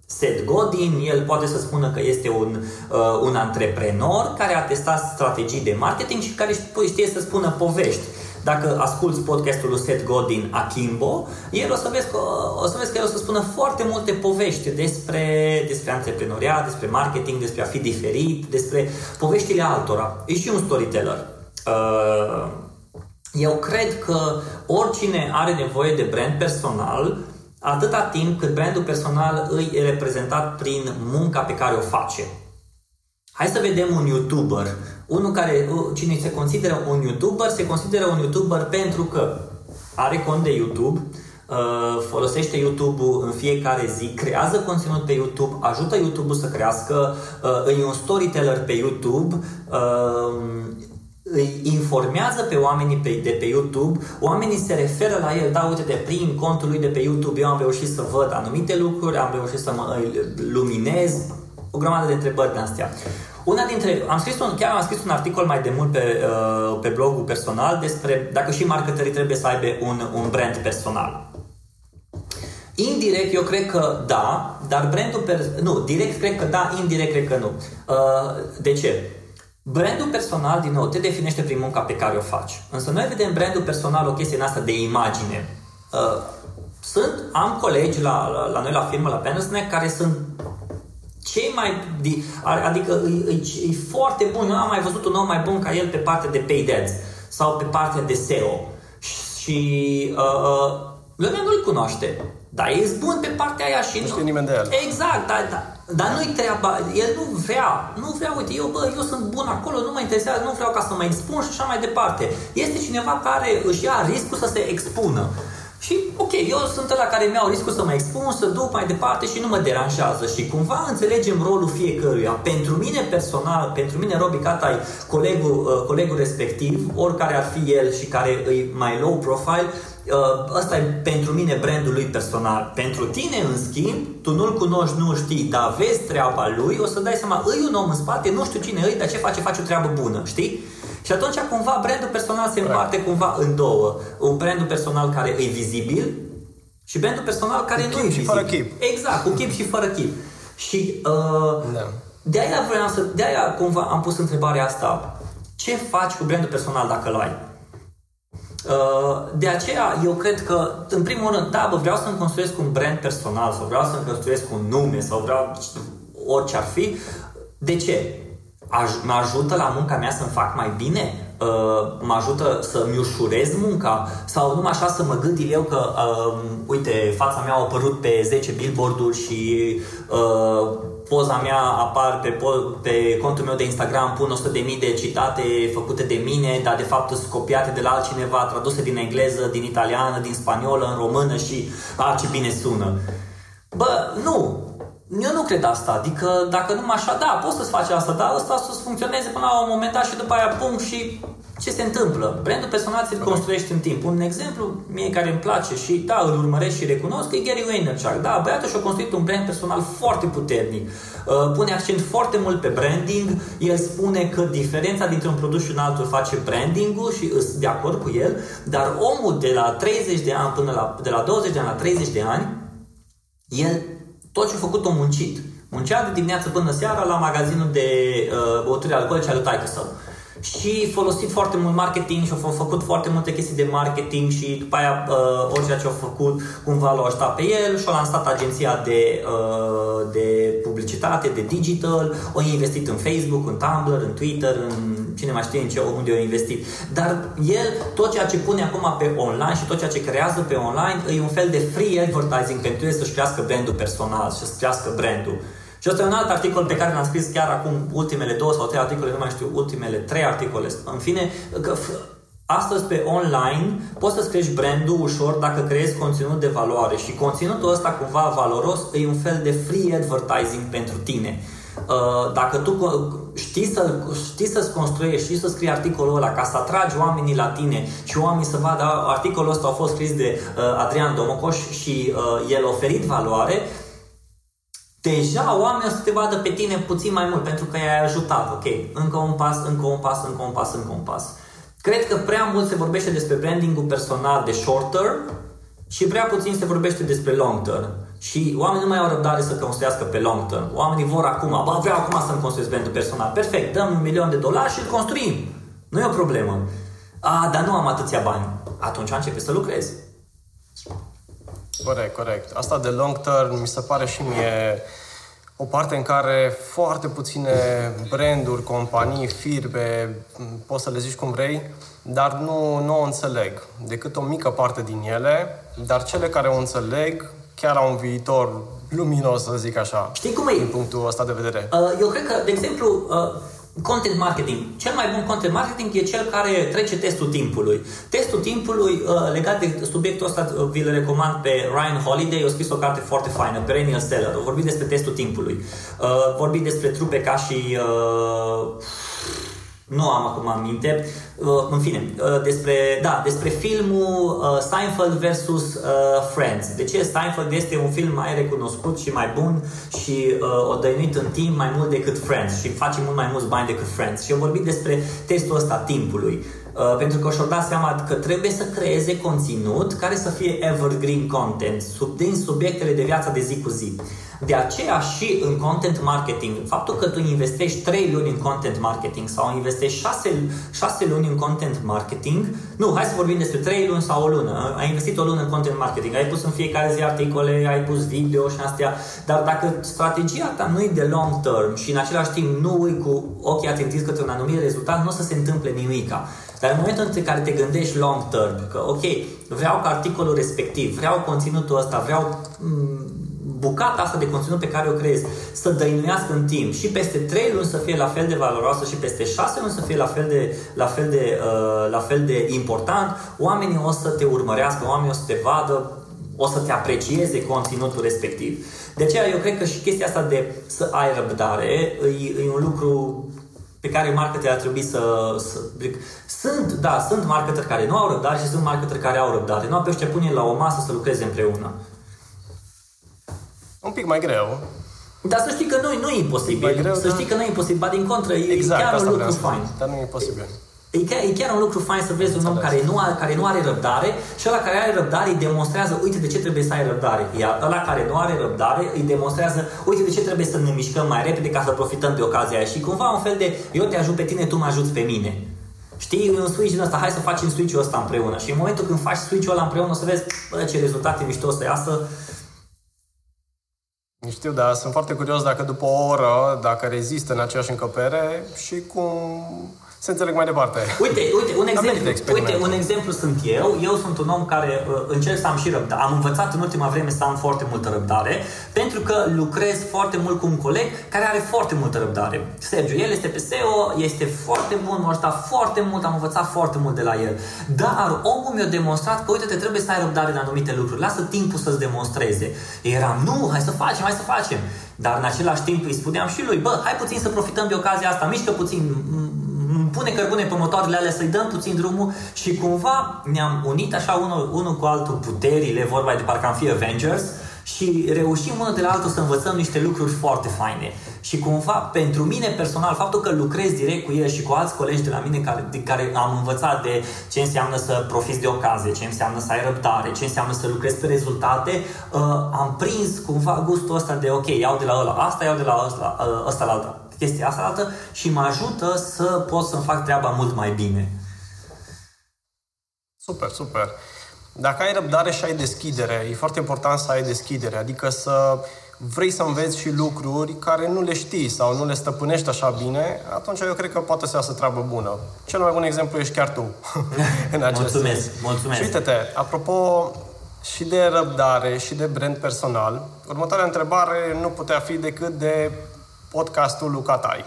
Seth Godin, el poate să spună că este un, uh, un antreprenor care a testat strategii de marketing și care știe să spună povești. Dacă asculți podcastul lui Seth Godin Akimbo, el o să vezi că, o să vezi că el o să spună foarte multe povești despre, despre antreprenoriat, despre marketing, despre a fi diferit, despre poveștile altora. E și un storyteller. Uh, eu cred că oricine are nevoie de brand personal, atâta timp cât brandul personal îi e reprezentat prin munca pe care o face. Hai să vedem un YouTuber. Unul care, cine se consideră un YouTuber, se consideră un YouTuber pentru că are cont de YouTube, uh, folosește YouTube-ul în fiecare zi, creează conținut pe YouTube, ajută YouTube-ul să crească, uh, e un storyteller pe YouTube, uh, îi informează pe oamenii pe, de pe YouTube, oamenii se referă la el, da, uite, de prin contul lui de pe YouTube eu am reușit să văd anumite lucruri, am reușit să mă luminez, o grămadă de întrebări de astea. Una dintre, am scris un, chiar am scris un articol mai de mult pe, uh, pe blogul personal despre dacă și marketerii trebuie să aibă un, un brand personal. Indirect, eu cred că da, dar brandul... Per... Nu, direct cred că da, indirect cred că nu. Uh, de ce? Brandul personal, din nou, te definește prin munca pe care o faci. Însă noi vedem brandul personal o chestie în asta de imagine. Uh, sunt, am colegi la, la, la noi la firmă, la Bandersnap, care sunt cei mai... Adică e, e, e foarte bun. Nu am mai văzut un om mai bun ca el pe partea de paid ads sau pe partea de SEO. Și uh, uh, lumea nu-l cunoaște. Dar e bun pe partea aia și nu... știe nimeni de el. Exact, dar, dar, dar nu-i treaba, el nu vrea, nu vrea, uite, eu, bă, eu sunt bun acolo, nu mă interesează, nu vreau ca să mă expun și așa mai departe. Este cineva care își ia riscul să se expună. Și, ok, eu sunt ăla care mi-au riscul să mă expun, să duc mai departe și nu mă deranjează. Și cumva înțelegem rolul fiecăruia. Pentru mine personal, pentru mine, Robi Catai, colegul, uh, colegul respectiv, oricare ar fi el și care e mai low profile, uh, ăsta e pentru mine brandul lui personal. Pentru tine, în schimb, tu nu-l cunoști, nu știi, dar vezi treaba lui, o să dai seama, îi un om în spate, nu știu cine îi, dar ce face, face o treabă bună, știi? Și atunci cumva brandul personal se împarte cumva în două. Un brandul personal care e vizibil și brandul personal care cu nu e vizibil. și fără chip. Exact, cu chip și fără chip. Și uh, da. de aia vreau să, de aia cumva am pus întrebarea asta. Ce faci cu brandul personal dacă îl ai? Uh, de aceea, eu cred că, în primul rând, da, bă, vreau să-mi construiesc un brand personal sau vreau să-mi construiesc un nume sau vreau orice ar fi. De ce? Aj- mă ajută la munca mea să-mi fac mai bine? Uh, mă ajută să-mi ușurez munca? Sau numai așa să mă gând eu că, uh, uite, fața mea a apărut pe 10 billboard-uri și uh, poza mea apar pe, pe contul meu de Instagram, pun 100.000 de citate făcute de mine, dar de fapt sunt copiate de la altcineva, traduse din engleză, din italiană, din spaniolă, în română și, a, ce bine sună. Bă, nu, eu nu cred asta, adică dacă nu așa, da, poți să-ți faci asta, dar asta să funcționeze până la un moment dat și după aia pum și ce se întâmplă? Brandul personal ți-l construiești în timp. Un exemplu, mie care îmi place și da, îl urmăresc și recunosc, că e Gary Vaynerchuk. Da, băiatul și-a construit un brand personal foarte puternic. Uh, pune accent foarte mult pe branding. El spune că diferența dintre un produs și un altul face branding-ul și sunt de acord cu el, dar omul de la 30 de ani până la, de la 20 de ani la 30 de ani, el tot ce a făcut o muncit. Muncea de dimineață până seara la magazinul de uh, băuturi alcoolice al lui taică său. Și folosit foarte mult marketing și au făcut foarte multe chestii de marketing și după aia uh, orice ce au făcut cumva l-au ajutat pe el și a lansat agenția de, uh, de publicitate, de digital, au investit în Facebook, în Tumblr, în Twitter, în cine mai știe în ce, unde au investit. Dar el, tot ceea ce pune acum pe online și tot ceea ce creează pe online e un fel de free advertising pentru el să-și crească brandul personal, să-și crească brandul. Și ăsta e un alt articol pe care l-am scris chiar acum ultimele două sau trei articole, nu mai știu, ultimele trei articole. În fine, că Astăzi pe online poți să-ți crești brandul ușor dacă creezi conținut de valoare și conținutul ăsta cumva valoros e un fel de free advertising pentru tine. Uh, dacă tu știi, să, știi să-ți construiești, știi să scrii articolul ăla ca să atragi oamenii la tine și oamenii să vadă articolul ăsta a fost scris de uh, Adrian Domocoș și uh, el a oferit valoare, deja oamenii o să te vadă pe tine puțin mai mult pentru că i-ai ajutat, ok, încă un pas, încă un pas, încă un pas, încă un pas. Cred că prea mult se vorbește despre brandingul personal de short term și prea puțin se vorbește despre long term. Și oamenii nu mai au răbdare să construiască pe long term. Oamenii vor acum, bă, vreau acum să-mi construiesc brandul personal. Perfect, dăm un milion de dolari și îl construim. Nu e o problemă. A, dar nu am atâția bani. Atunci începe să lucrezi. Corect, corect. Asta de long term mi se pare și mie o parte în care foarte puține branduri, companii, firme, poți să le zici cum vrei, dar nu, nu o înțeleg. Decât o mică parte din ele, dar cele care o înțeleg chiar au un viitor luminos, să zic așa. Știi cum e? Din punctul ăsta de vedere. Uh, eu cred că, de exemplu, uh, content marketing. Cel mai bun content marketing e cel care trece testul timpului. Testul timpului, uh, legat de subiectul ăsta, vi-l recomand pe Ryan Holiday, a scris o carte foarte faină, Perennial Seller. A vorbit despre testul timpului. vorbit despre trupe ca și nu am acum aminte. Uh, în fine, uh, despre, da, despre filmul uh, Seinfeld versus Friends. De ce Seinfeld este un film mai recunoscut și mai bun și o dăinuit în timp mai mult decât Friends și face mult mai mulți bani decât Friends. Și am vorbit despre testul ăsta timpului. Uh, pentru că și-au dat seama că trebuie să creeze conținut care să fie evergreen content, sub, din subiectele de viața de zi cu zi. De aceea și în content marketing, faptul că tu investești 3 luni în content marketing sau investești 6, 6 luni în content marketing, nu, hai să vorbim despre 3 luni sau o lună. Ai investit o lună în content marketing, ai pus în fiecare zi articole, ai pus video și astea, dar dacă strategia ta nu e de long term și în același timp nu ui cu ochii atentiți către un anumit rezultat, nu o să se întâmple nimica. Dar în momentul în care te gândești long term, că ok, vreau ca articolul respectiv, vreau conținutul ăsta, vreau m- bucata asta de conținut pe care o creezi să dăinuiască în timp și peste 3 luni să fie la fel de valoroasă și peste 6 luni să fie la fel de, la fel de, uh, la fel de important, oamenii o să te urmărească, oamenii o să te vadă, o să te aprecieze conținutul respectiv. De aceea eu cred că și chestia asta de să ai răbdare e, e un lucru pe care marketer ar trebui să, să... Sunt, da, sunt marketeri care nu au răbdare și sunt marketeri care au răbdare. Nu pe ăștia pune la o masă să lucreze împreună. Un pic mai greu. Dar să știi că nu, nu e imposibil. Greu, să știi că nu e imposibil, ba din contră, exact, e chiar un lucru fain. Dar nu e posibil. E chiar, e chiar un lucru fain să vezi un om care nu, are, care nu are răbdare și ăla care are răbdare îi demonstrează, uite de ce trebuie să ai răbdare. Iar ăla care nu are răbdare îi demonstrează, uite de ce trebuie să ne mișcăm mai repede ca să profităm de ocazia aia. Și cumva un fel de, eu te ajut pe tine, tu mă ajuți pe mine. Știi, e un switch din ăsta, hai să facem switch-ul ăsta împreună. Și în momentul când faci switch-ul ăla împreună, o să vezi bă, ce rezultate mișto o să iasă. Știu, dar sunt foarte curios dacă după o oră, dacă rezistă în aceeași încăpere și cum se înțeleg mai departe. Uite, uite, un exemplu, uite, un exemplu sunt eu. Eu sunt un om care uh, încerc să am și răbdare. Am învățat în ultima vreme să am foarte multă răbdare, pentru că lucrez foarte mult cu un coleg care are foarte multă răbdare. Sergiu, el este pe SEO, este foarte bun, m-a ajutat foarte mult, am învățat foarte mult de la el. Dar omul mi-a demonstrat că, uite, te trebuie să ai răbdare de anumite lucruri. Lasă timpul să-ți demonstreze. Eram, nu, hai să facem, hai să facem. Dar în același timp îi spuneam și lui, bă, hai puțin să profităm de ocazia asta, mișcă puțin, pune cărbune pe motoarele alea, să-i dăm puțin drumul și cumva ne-am unit așa unul, unul cu altul puterile, vorba de parcă am fi Avengers, și reușim unul de la altul să învățăm niște lucruri foarte faine. Și cumva, pentru mine personal, faptul că lucrez direct cu el și cu alți colegi de la mine care, de care am învățat de ce înseamnă să profiți de ocazie, ce înseamnă să ai răbdare, ce înseamnă să lucrezi pe rezultate, uh, am prins cumva gustul ăsta de ok, iau de la ăla asta, iau de la ăsta, uh, ăsta la alta chestia asta altă și mă ajută să pot să-mi fac treaba mult mai bine. Super, super. Dacă ai răbdare și ai deschidere, e foarte important să ai deschidere, adică să vrei să înveți și lucruri care nu le știi sau nu le stăpânești așa bine, atunci eu cred că poate să iasă treabă bună. Cel mai bun exemplu ești chiar tu în acest Mulțumesc, sens. mulțumesc. Și uite-te, apropo și de răbdare și de brand personal, următoarea întrebare nu putea fi decât de podcastul Lucatai.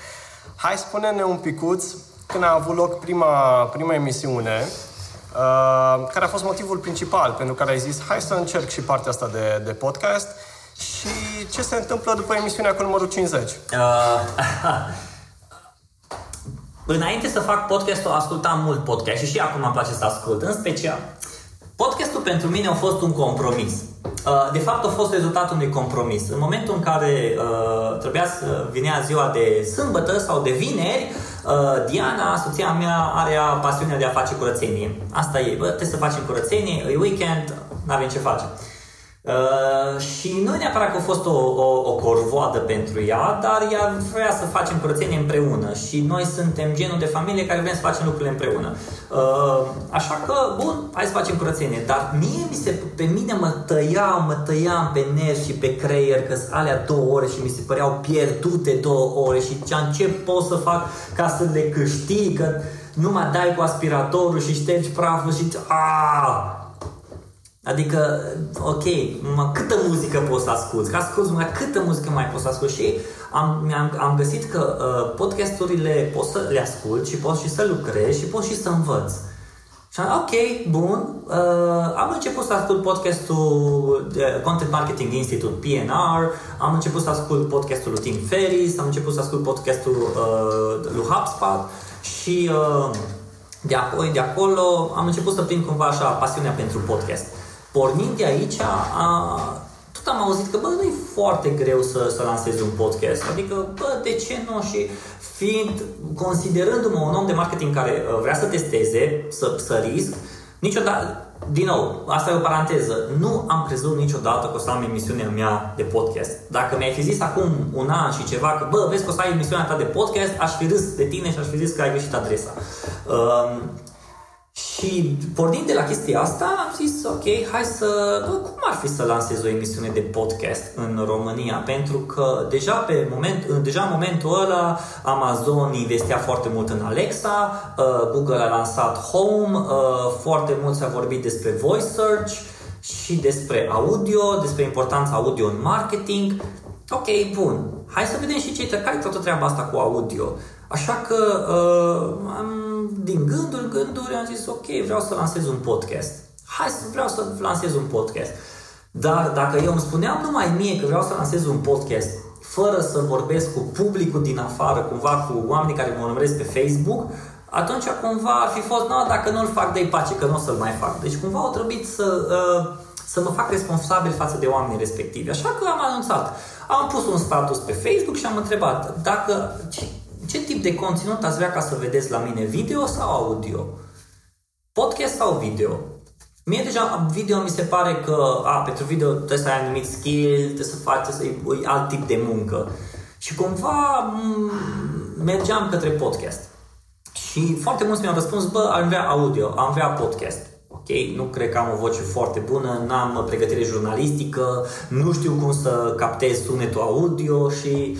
Hai spune-ne un picuț când a avut loc prima, prima emisiune, uh, care a fost motivul principal pentru care ai zis hai să încerc și partea asta de, de podcast și ce se întâmplă după emisiunea cu numărul 50? Uh, Înainte să fac podcastul, ascultam mult podcast și și acum îmi place să ascult. În special, podcastul pentru mine a fost un compromis. Uh, de fapt, a fost rezultatul unui compromis. În momentul în care uh, trebuia să vinea ziua de sâmbătă sau de vineri, uh, Diana, soția mea, are pasiunea de a face curățenie. Asta e, bă, trebuie să facem curățenie, e weekend, nu avem ce face. Uh, Uh, și nu neapărat că a fost o, o, o corvoadă pentru ea, dar ea vrea să facem curățenie împreună și noi suntem genul de familie care vrem să facem lucrurile împreună. Uh, așa că, bun, hai să facem curățenie. Dar mie mi se, pe mine mă tăiau, mă tăiam pe nervi și pe creier că alea două ore și mi se păreau pierdute două ore și ce pot să fac ca să le câștig, că nu mă dai cu aspiratorul și ștergi praful și... Aaaa! Adică, ok, mă, câtă muzică poți să asculti? Că asculti mai câtă muzică mai poți să asculti? Și am, am, am găsit că uh, podcasturile poți să le asculti și poți și să lucrezi și poți și să învăț. Și am ok, bun. Uh, am început să ascult podcastul de Content Marketing Institute, PNR, am început să ascult podcastul lui Tim Ferris, am început să ascult podcastul uh, lui HubSpot și uh, de, acolo, de acolo am început să prind cumva așa pasiunea pentru podcast. Pornind de aici, a, tot am auzit că, bă, nu e foarte greu să, să lansezi un podcast. Adică, bă, de ce nu? Și fiind, considerându-mă un om de marketing care uh, vrea să testeze, să, să risc, niciodată, din nou, asta e o paranteză, nu am crezut niciodată că o să am emisiunea mea de podcast. Dacă mi-ai fi zis acum un an și ceva că, bă, vezi că o să ai emisiunea ta de podcast, aș fi râs de tine și aș fi zis că ai greșit adresa. Um, și pornind de la chestia asta, am zis, ok, hai să... Bă, cum ar fi să lansez o emisiune de podcast în România? Pentru că deja, pe moment, deja în momentul ăla Amazon investea foarte mult în Alexa, uh, Google a lansat Home, uh, foarte mult s-a vorbit despre voice search și despre audio, despre importanța audio în marketing. Ok, bun. Hai să vedem și ce care toată treaba asta cu audio. Așa că uh, am, din gânduri în gânduri am zis ok, vreau să lansez un podcast. Hai să vreau să lansez un podcast. Dar dacă eu îmi spuneam numai mie că vreau să lansez un podcast fără să vorbesc cu publicul din afară, cumva cu oamenii care mă urmăresc pe Facebook, atunci cumva ar fi fost, nu, dacă nu-l fac de pace, că nu o să-l mai fac. Deci cumva au trebuit să, uh, să mă fac responsabil față de oamenii respectivi. Așa că am anunțat. Am pus un status pe Facebook și am întrebat dacă ce tip de conținut ați vrea ca să vedeți la mine, video sau audio? Podcast sau video? Mie deja video mi se pare că, a, pentru video trebuie să ai anumit skill, trebuie să faci, să ai alt tip de muncă. Și cumva m- mergeam către podcast. Și foarte mulți mi-au răspuns, bă, am vrea audio, am vrea podcast. Ok, nu cred că am o voce foarte bună, n-am pregătire jurnalistică, nu știu cum să captez sunetul audio și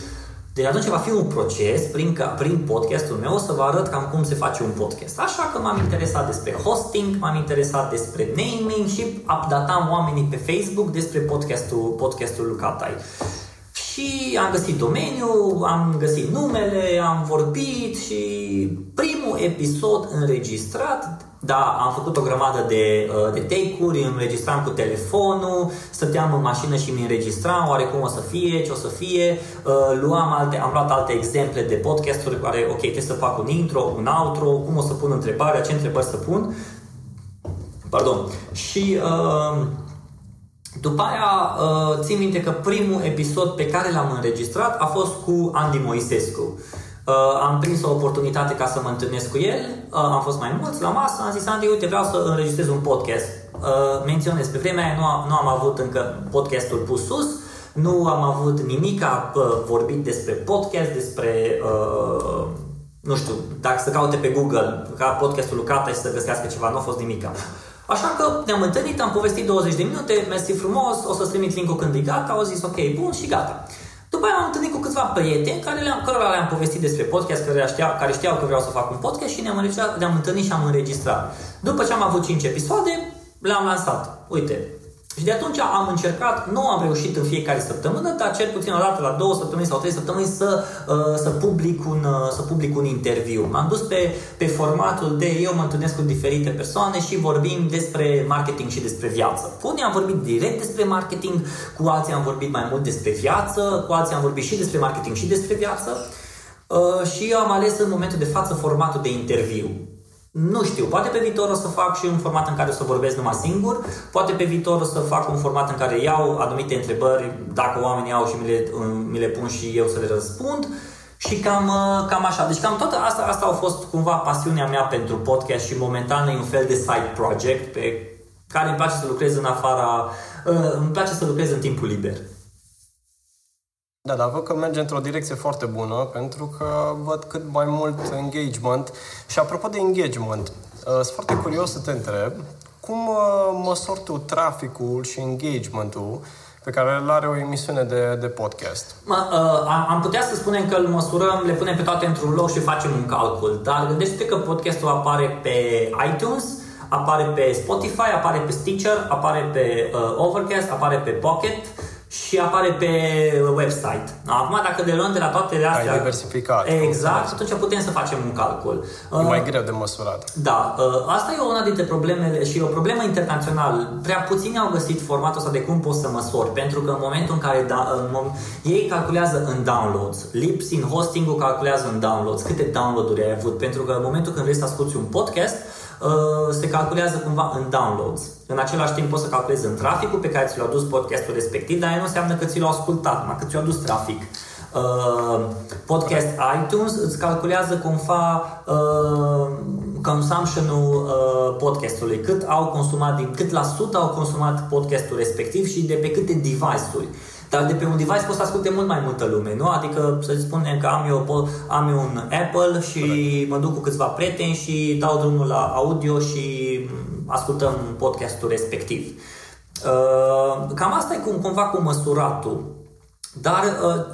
deci atunci va fi un proces prin, prin podcastul meu o să vă arăt cam cum se face un podcast. Așa că m-am interesat despre hosting, m-am interesat despre naming și updatam oamenii pe Facebook despre podcastul, podcastul Lucatai. Și am găsit domeniul, am găsit numele, am vorbit și primul episod înregistrat da, am făcut o grămadă de, uh, de take-uri, îmi înregistram cu telefonul, stăteam în mașină și mi înregistram oarecum o să fie, ce o să fie. Uh, luam alte, am luat alte exemple de podcasturi care, ok, trebuie să fac un intro, un outro, cum o să pun întrebarea, ce întrebări să pun. Pardon. Și uh, după aia, țin minte că primul episod pe care l-am înregistrat a fost cu Andy Moisescu. Uh, am prins o oportunitate ca să mă întâlnesc cu el, uh, am fost mai mulți la masă, am zis, Andy, uite, vreau să înregistrez un podcast. Uh, menționez, pe vremea aia nu, am, nu am avut încă podcastul pus sus, nu am avut nimic a uh, vorbit despre podcast, despre, uh, nu știu, dacă să caute pe Google ca podcastul Lucata și să găsească ceva, nu a fost nimic. Așa că ne-am întâlnit, am povestit 20 de minute, mersi frumos, o să-ți trimit link-ul când e gata, au zis ok, bun și gata. După aia am întâlnit cu câțiva prieteni care le-am, cărora le-am povestit despre podcast, care știau, care știau că vreau să fac un podcast și ne-am, ne-am întâlnit și am înregistrat. După ce am avut 5 episoade, le-am lansat. Uite, și de atunci am încercat, nu am reușit în fiecare săptămână, dar cel puțin o dată la două săptămâni sau trei săptămâni să, uh, să, public, un, uh, să public un interviu. M-am dus pe, pe formatul de eu mă întâlnesc cu diferite persoane și vorbim despre marketing și despre viață. Cu unii am vorbit direct despre marketing, cu alții am vorbit mai mult despre viață, cu alții am vorbit și despre marketing și despre viață. Uh, și eu am ales în momentul de față formatul de interviu. Nu știu, poate pe viitor o să fac și un format în care o să vorbesc numai singur, poate pe viitor o să fac un format în care iau anumite întrebări, dacă oamenii au și mi le, mi le pun și eu să le răspund și cam, cam așa. Deci cam toată asta, asta a fost cumva pasiunea mea pentru podcast și momentan e un fel de side project pe care îmi place să lucrez în afara, îmi place să lucrez în timpul liber. Da, dar văd că merge într-o direcție foarte bună, pentru că văd cât mai mult engagement. Și apropo de engagement, uh, sunt foarte curios să te întreb, cum uh, măsori tu traficul și engagementul pe care îl are o emisiune de, de podcast? Mă, uh, am putea să spunem că îl măsurăm, le punem pe toate într-un loc și facem un calcul, dar gândește că podcastul apare pe iTunes, apare pe Spotify, apare pe Stitcher, apare pe uh, Overcast, apare pe Pocket, și apare pe website. Acum, dacă le luăm de la toate de astea... Ai diversificat. Exact, atunci putem să facem un calcul. E mai greu de măsurat. Da, asta e una dintre problemele și e o problemă internațională. Prea puțini au găsit formatul ăsta de cum poți să măsori, pentru că în momentul în care da, în mom- ei calculează în downloads, Lipsin, hosting-ul calculează în downloads, câte download-uri ai avut, pentru că în momentul când vrei să asculti un podcast, Uh, se calculează cumva în downloads. În același timp poți să calculezi în traficul pe care ți l-a dus podcastul respectiv, dar nu înseamnă că ți l-a ascultat, numai că ți-a dus trafic. Uh, podcast iTunes îți calculează cumva uh, consumption-ul uh, podcastului, cât au consumat, din cât la sută au consumat podcastul respectiv și de pe câte device-uri. Dar de pe un device poți să asculte mult mai multă lume, nu? Adică să spunem că am eu, am eu un Apple și Correct. mă duc cu câțiva prieteni și dau drumul la audio și ascultăm podcastul respectiv. Uh, cam asta e cum, cumva cu măsuratul. Dar uh,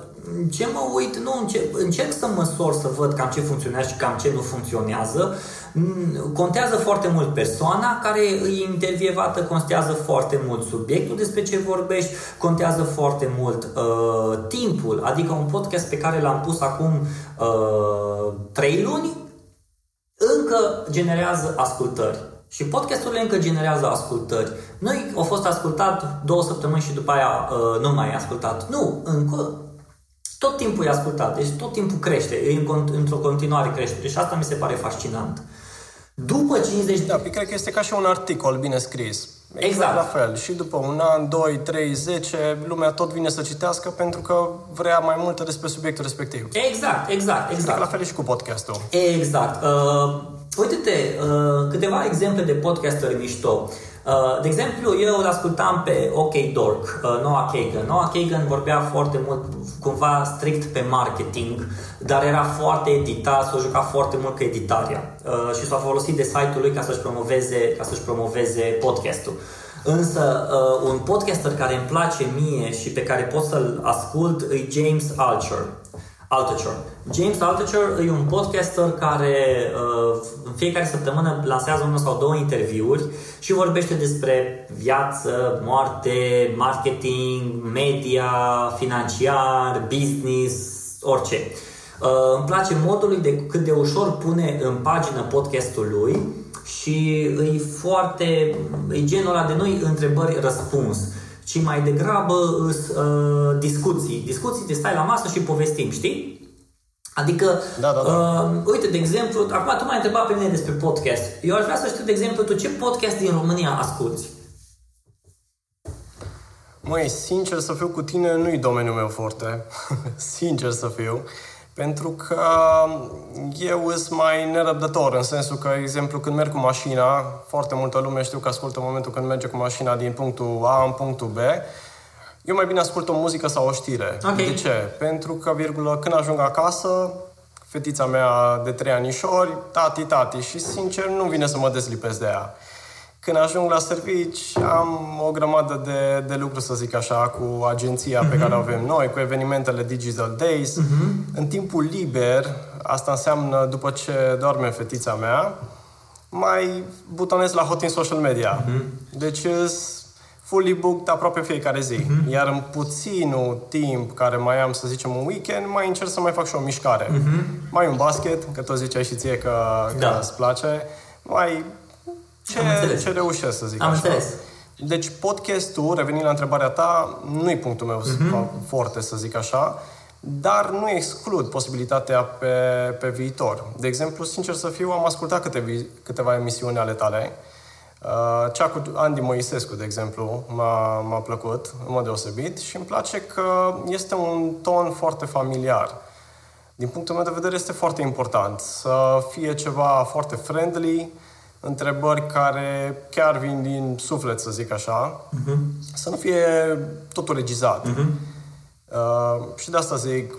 ce mă uit, nu, încerc, încerc să măsor, să văd cam ce funcționează și cam ce nu funcționează. Mm, contează foarte mult persoana care îi intervievată, contează foarte mult subiectul despre ce vorbești, contează foarte mult uh, timpul, adică un podcast pe care l-am pus acum uh, 3 luni, încă generează ascultări. Și podcasturile încă generează ascultări. Noi au fost ascultat două săptămâni și după aia uh, nu mai ascultat. Nu, încă tot timpul e ascultat, deci tot timpul crește, e într-o continuare creștere și asta mi se pare fascinant. După 50 de... Da, păi cred că este ca și un articol bine scris. Exact, exact. la fel. Și după un an, 2, 3, 10, lumea tot vine să citească pentru că vrea mai multe despre subiectul respectiv. Exact, exact, exact. la fel și cu podcastul. Exact. Uh, uite-te, uh, câteva exemple de podcasteri mișto. Uh, de exemplu, eu îl ascultam pe OK Dork, uh, Noah Kagan. Noah Kagan vorbea foarte mult, cumva strict pe marketing, dar era foarte editat, s-a jucat foarte mult cu editarea uh, și s-a folosit de site-ul lui ca să-și promoveze, ca să-și promoveze podcastul. Însă, un podcaster care îmi place mie și pe care pot să-l ascult e James Altucher. Altucher. James Altucher e un podcaster care uh, în fiecare săptămână lansează unul sau două interviuri și vorbește despre viață, moarte, marketing, media, financiar, business, orice. Uh, îmi place modul de cât de ușor pune în pagină podcastul lui și e foarte, e genul ăla de noi întrebări-răspuns ci mai degrabă uh, discuții. Discuții de stai la masă și povestim, știi? Adică, da, da, da. Uh, uite, de exemplu, acum tu m-ai întrebat pe mine despre podcast. Eu aș vrea să știu, de exemplu, tu ce podcast din România asculti? Măi, sincer să fiu cu tine, nu-i domeniul meu forte. sincer să fiu. Pentru că eu sunt mai nerăbdător, în sensul că, exemplu, când merg cu mașina, foarte multă lume știu că ascultă în momentul când merge cu mașina din punctul A în punctul B, eu mai bine ascult o muzică sau o știre. Okay. De ce? Pentru că, virgulă, când ajung acasă, fetița mea de trei anișori, tati, tati, și sincer nu vine să mă dezlipesc de ea. Când ajung la servici, am o grămadă de, de lucruri, să zic așa, cu agenția uh-huh. pe care o avem noi, cu evenimentele Digital Days. Uh-huh. În timpul liber, asta înseamnă după ce doarme fetița mea, mai butonez la hot în social media. Uh-huh. Deci fully booked aproape fiecare zi. Uh-huh. Iar în puținul timp care mai am, să zicem, un weekend, mai încerc să mai fac și o mișcare. Uh-huh. Mai un basket, că tot ziceai și ție că, da. că îți place. Mai ce, ce reușesc, să zic Am așa. înțeles. Deci podcastul, revenind la întrebarea ta, nu e punctul meu uh-huh. forte, să zic așa, dar nu exclud posibilitatea pe, pe viitor. De exemplu, sincer să fiu, am ascultat câteva, câteva emisiuni ale tale. Uh, cea cu Andy Moisescu, de exemplu, m-a, m-a plăcut în mod deosebit și îmi place că este un ton foarte familiar. Din punctul meu de vedere este foarte important să fie ceva foarte friendly, întrebări care chiar vin din suflet, să zic așa, uh-huh. să nu fie totul regizat. Uh-huh. Uh, și de asta zic,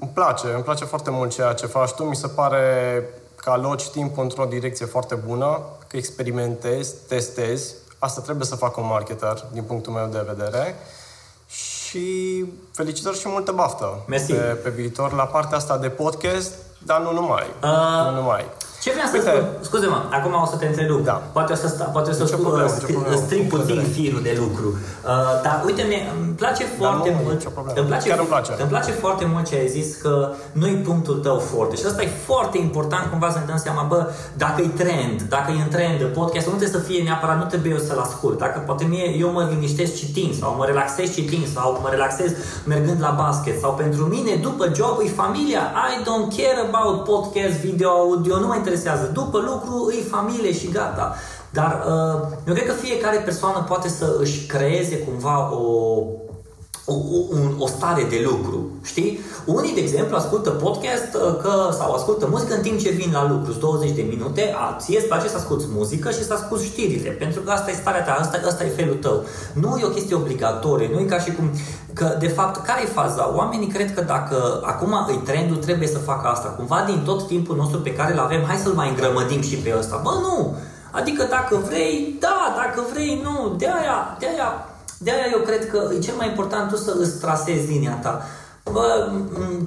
îmi place, îmi place foarte mult ceea ce faci tu, mi se pare că aloci timp într-o direcție foarte bună, că experimentezi, testezi, asta trebuie să facă un marketer, din punctul meu de vedere, și felicitări și multă baftă Mersi. Pe, pe viitor la partea asta de podcast, dar nu numai. Uh... Nu numai. Ce vreau să Uite, spun? Scuze-mă, acum o să te întrerup. Da. Poate o să, sta, poate o să spun, problemă, stric puțin firul de lucru. Uh, dar uite, mi îmi place foarte nu, mult. Îmi place, Chiar îmi place. Îmi place foarte mult ce ai zis că nu-i punctul tău forte. Și asta e foarte important cumva să ne dăm seama, bă, dacă e trend, dacă e în trend, podcastul nu trebuie să fie neapărat, nu trebuie eu să-l ascult. Dacă poate mie, eu mă liniștesc citind sau mă relaxez citind sau mă relaxez mergând la basket sau pentru mine, după job, e familia. I don't care about podcast, video, audio, nu mă interesează. După lucru îi familie și gata. Dar uh, eu cred că fiecare persoană poate să își creeze cumva o, o, o, o stare de lucru, știi? Unii, de exemplu, ascultă podcast uh, că, sau ascultă muzică în timp ce vin la lucru, 20 de minute, a, ție îți place să asculti muzică și să asculti știrile, pentru că asta e starea ta, asta, asta e felul tău. Nu e o chestie obligatorie, nu e ca și cum Că, de fapt, care e faza? Oamenii cred că dacă acum îi trendul, trebuie să facă asta. Cumva din tot timpul nostru pe care îl avem, hai să-l mai îngrămădim și pe ăsta. Bă, nu! Adică dacă vrei, da, dacă vrei, nu. De aia, de aia, de aia eu cred că e cel mai important tu să îți trasezi linia ta. Bă,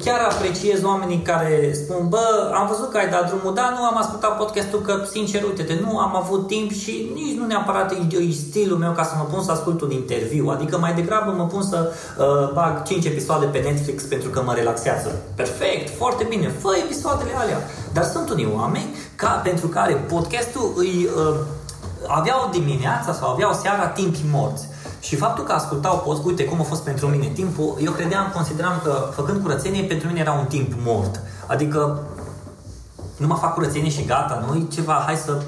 chiar apreciez oamenii care spun, bă, am văzut că ai dat drumul, dar nu am ascultat podcastul, că, sincer, uite nu am avut timp și nici nu neapărat e, e stilul meu ca să mă pun să ascult un interviu, adică mai degrabă mă pun să uh, bag 5 episoade pe Netflix pentru că mă relaxează. Perfect, foarte bine, fă episoadele alea. Dar sunt unii oameni ca, pentru care podcastul îi uh, aveau dimineața sau aveau seara timpi morți. Și faptul că ascultau post, uite cum a fost pentru mine timpul, eu credeam, consideram că făcând curățenie pentru mine era un timp mort. Adică nu mă fac curățenie și gata, nu ceva, hai să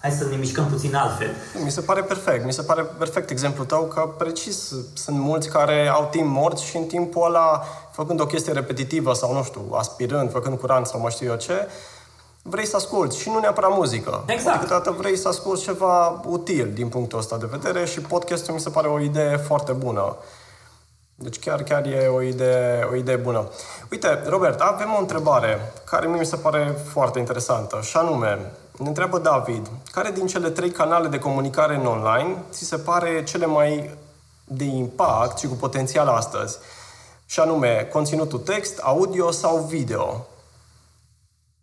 hai să ne mișcăm puțin altfel. Mi se pare perfect, mi se pare perfect exemplul tău că precis sunt mulți care au timp mort și în timpul ăla, făcând o chestie repetitivă sau nu știu, aspirând, făcând curant sau mă știu eu ce, vrei să asculti și nu neapărat muzică. Exact. Câteodată vrei să asculti ceva util din punctul ăsta de vedere și podcastul mi se pare o idee foarte bună. Deci chiar, chiar e o idee, o idee bună. Uite, Robert, avem o întrebare care mi se pare foarte interesantă și anume, ne întreabă David, care din cele trei canale de comunicare în online ți se pare cele mai de impact și cu potențial astăzi? Și anume, conținutul text, audio sau video?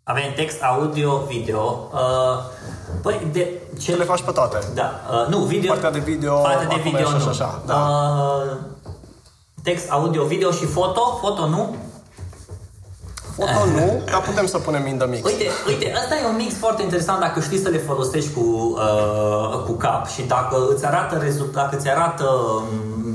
Avem text, audio, video. Uh, păi, de ce... le faci pe toate. Da. Uh, nu, video. Partea de video. Partea de video, nu. Așa, așa. Da. Uh, text, audio, video și foto. Foto, nu? Foto nu, dar putem să punem in the mix. Uite, uite, asta e un mix foarte interesant dacă știi să le folosești cu, uh, cu cap și dacă îți arată rezultat, dacă îți arată um,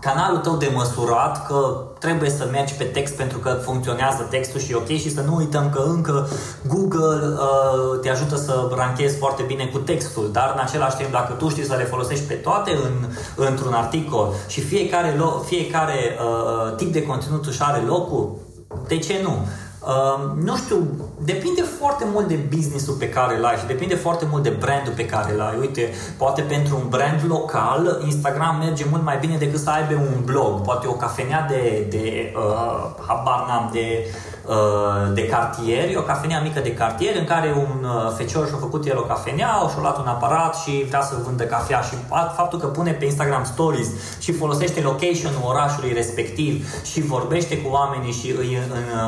canalul tău de măsurat că trebuie să mergi pe text pentru că funcționează textul și ok și să nu uităm că încă Google uh, te ajută să ranchezi foarte bine cu textul, dar în același timp dacă tu știi să le folosești pe toate în, într-un articol și fiecare, lo- fiecare uh, tip de conținut își are locul, de ce nu? Uh, nu știu, depinde foarte mult de businessul pe care îl ai și depinde foarte mult de brandul pe care îl ai. Uite, poate pentru un brand local, Instagram merge mult mai bine decât să aibă un blog. Poate o cafenea de, de uh, habar n-am, de Uh, de cartier, e o cafenea mică de cartier în care un uh, fecior și-a făcut el o cafenea, și-a luat un aparat și vrea să vândă cafea și faptul că pune pe Instagram Stories și folosește location-ul orașului respectiv și vorbește cu oamenii și îi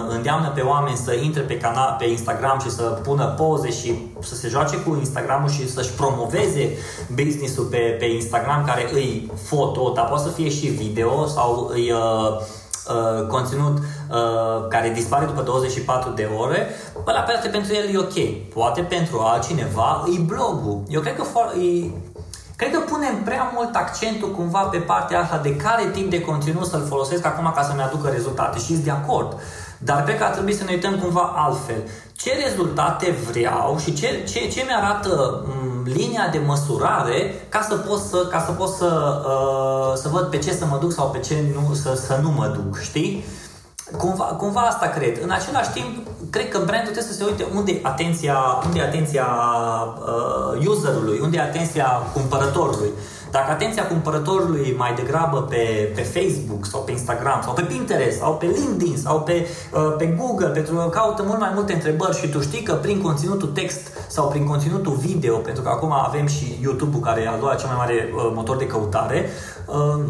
îndeamnă pe oameni să intre pe canal, pe Instagram și să pună poze și să se joace cu Instagramul și să-și promoveze business-ul pe, pe Instagram care îi foto, dar poate să fie și video sau îi uh, uh, conținut uh, care dispare după 24 de ore, la pe pentru el e ok. Poate pentru altcineva e blogul. Eu cred că for- e, Cred că punem prea mult accentul cumva pe partea asta de care tip de conținut să-l folosesc acum ca să-mi aducă rezultate și sunt de acord. Dar cred că ar trebui să ne uităm cumva altfel. Ce rezultate vreau și ce, ce, ce mi-arată m- linia de măsurare ca să pot să, ca să, pot să, uh, să văd pe ce să mă duc sau pe ce nu, să, să nu mă duc, știi? Cumva, cumva asta cred. În același timp, cred că brandul trebuie să se uite unde e atenția, unde e atenția uh, userului, unde e atenția cumpărătorului. Dacă atenția cumpărătorului e mai degrabă pe, pe Facebook sau pe Instagram sau pe Pinterest sau pe LinkedIn sau pe, uh, pe Google pentru că caută mult mai multe întrebări și tu știi că prin conținutul text sau prin conținutul video, pentru că acum avem și YouTube-ul care a luat cel mai mare uh, motor de căutare, uh,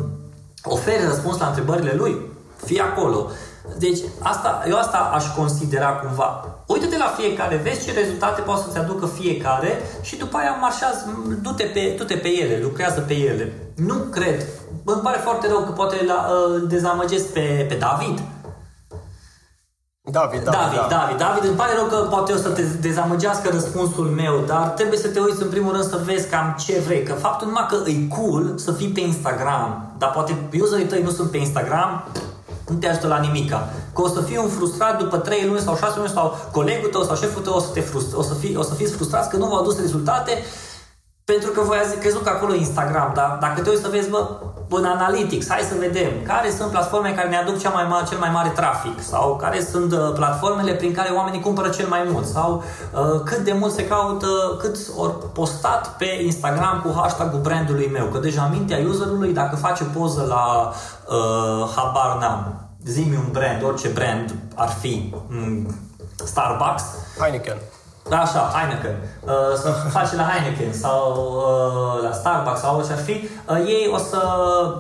oferi răspuns la întrebările lui Fii acolo. Deci asta, eu asta aș considera cumva. Uite-te la fiecare, vezi ce rezultate poate să-ți aducă fiecare și după aia marșează, du-te pe, du-te pe ele, lucrează pe ele. Nu cred. Îmi pare foarte rău că poate la, uh, dezamăgesc pe, pe David, David, David, David, da. David, David, îmi pare rău că poate o să te dezamăgească răspunsul meu, dar trebuie să te uiți în primul rând să vezi cam ce vrei. Că faptul numai că e cool să fii pe Instagram, dar poate userii tăi nu sunt pe Instagram, nu te ajută la nimica. Că o să fii un frustrat după 3 luni sau 6 luni sau colegul tău sau șeful tău o să, te frust- o să, fii, o să fiți frustrați că nu v-au adus rezultate pentru că voi ați crezut că acolo e Instagram, dar dacă te uiți să vezi, bă, în Analytics, hai să vedem. Care sunt platformele care ne aduc cea mai mare, cel mai mare trafic? Sau care sunt uh, platformele prin care oamenii cumpără cel mai mult? Sau uh, cât de mult se caută, cât ori postat pe Instagram cu hashtag-ul brandului meu, că deja mintea userului, dacă face poză la uh, habar n-am, zi un brand, orice brand ar fi, mm, Starbucks, Heineken. Da, așa, Heineken. Uh, să faci la Heineken sau uh, la Starbucks sau orice ar fi, uh, ei o să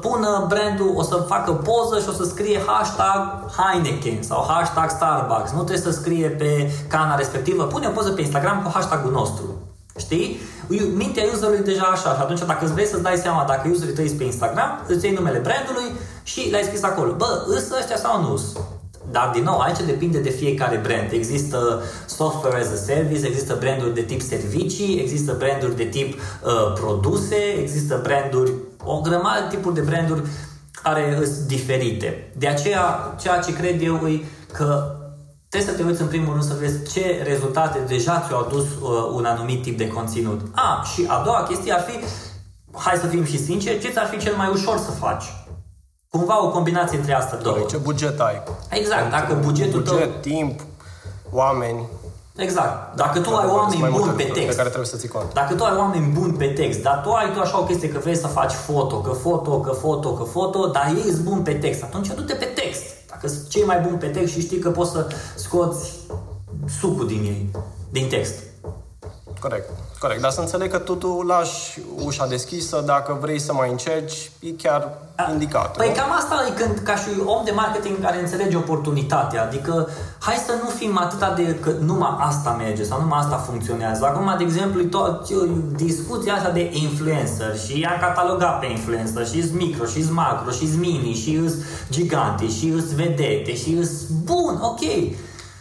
pună brandul, o să facă poză și o să scrie hashtag Heineken sau hashtag Starbucks. Nu trebuie să scrie pe cana respectivă. Pune o poză pe Instagram cu hashtagul nostru. Știi? Mintea userului deja așa și atunci dacă îți vrei să-ți dai seama dacă userii tăi pe Instagram, îți iei numele brandului și l-ai scris acolo. Bă, îs ăștia sau nu dar, din nou, aici depinde de fiecare brand. Există software as a service, există branduri de tip servicii, există branduri de tip uh, produse, există branduri, o grămadă de tipuri de branduri care sunt diferite. De aceea, ceea ce cred eu e că trebuie să te uiți în primul rând să vezi ce rezultate deja ți-au adus uh, un anumit tip de conținut. A, și a doua chestie ar fi, hai să fim și sinceri, ce ți-ar fi cel mai ușor să faci? Cumva o combinație între astea două. Ce buget ai? Exact, dacă bugetul buget, tău... timp, oameni. Exact. Dacă tu ai oameni buni pe text, pe care trebuie să ții cont. dacă tu ai oameni buni pe text, dar tu ai tu așa o chestie că vrei să faci foto, că foto, că foto, că foto, dar ei sunt buni pe text, atunci du-te pe text. Dacă sunt cei mai buni pe text și știi că poți să scoți sucul din ei, din text. Corect, corect. Dar să înțeleg că tu, tu lași ușa deschisă, dacă vrei să mai încerci, e chiar A, indicat. Păi nu? cam asta e când, ca și om de marketing care înțelege oportunitatea. Adică, hai să nu fim atâta de că numai asta merge sau numai asta funcționează. Acum, de exemplu, tot, discuția asta de influencer și i-am catalogat pe influencer și micro, și macro, și mini, și gigante, și vedete, și bun, ok.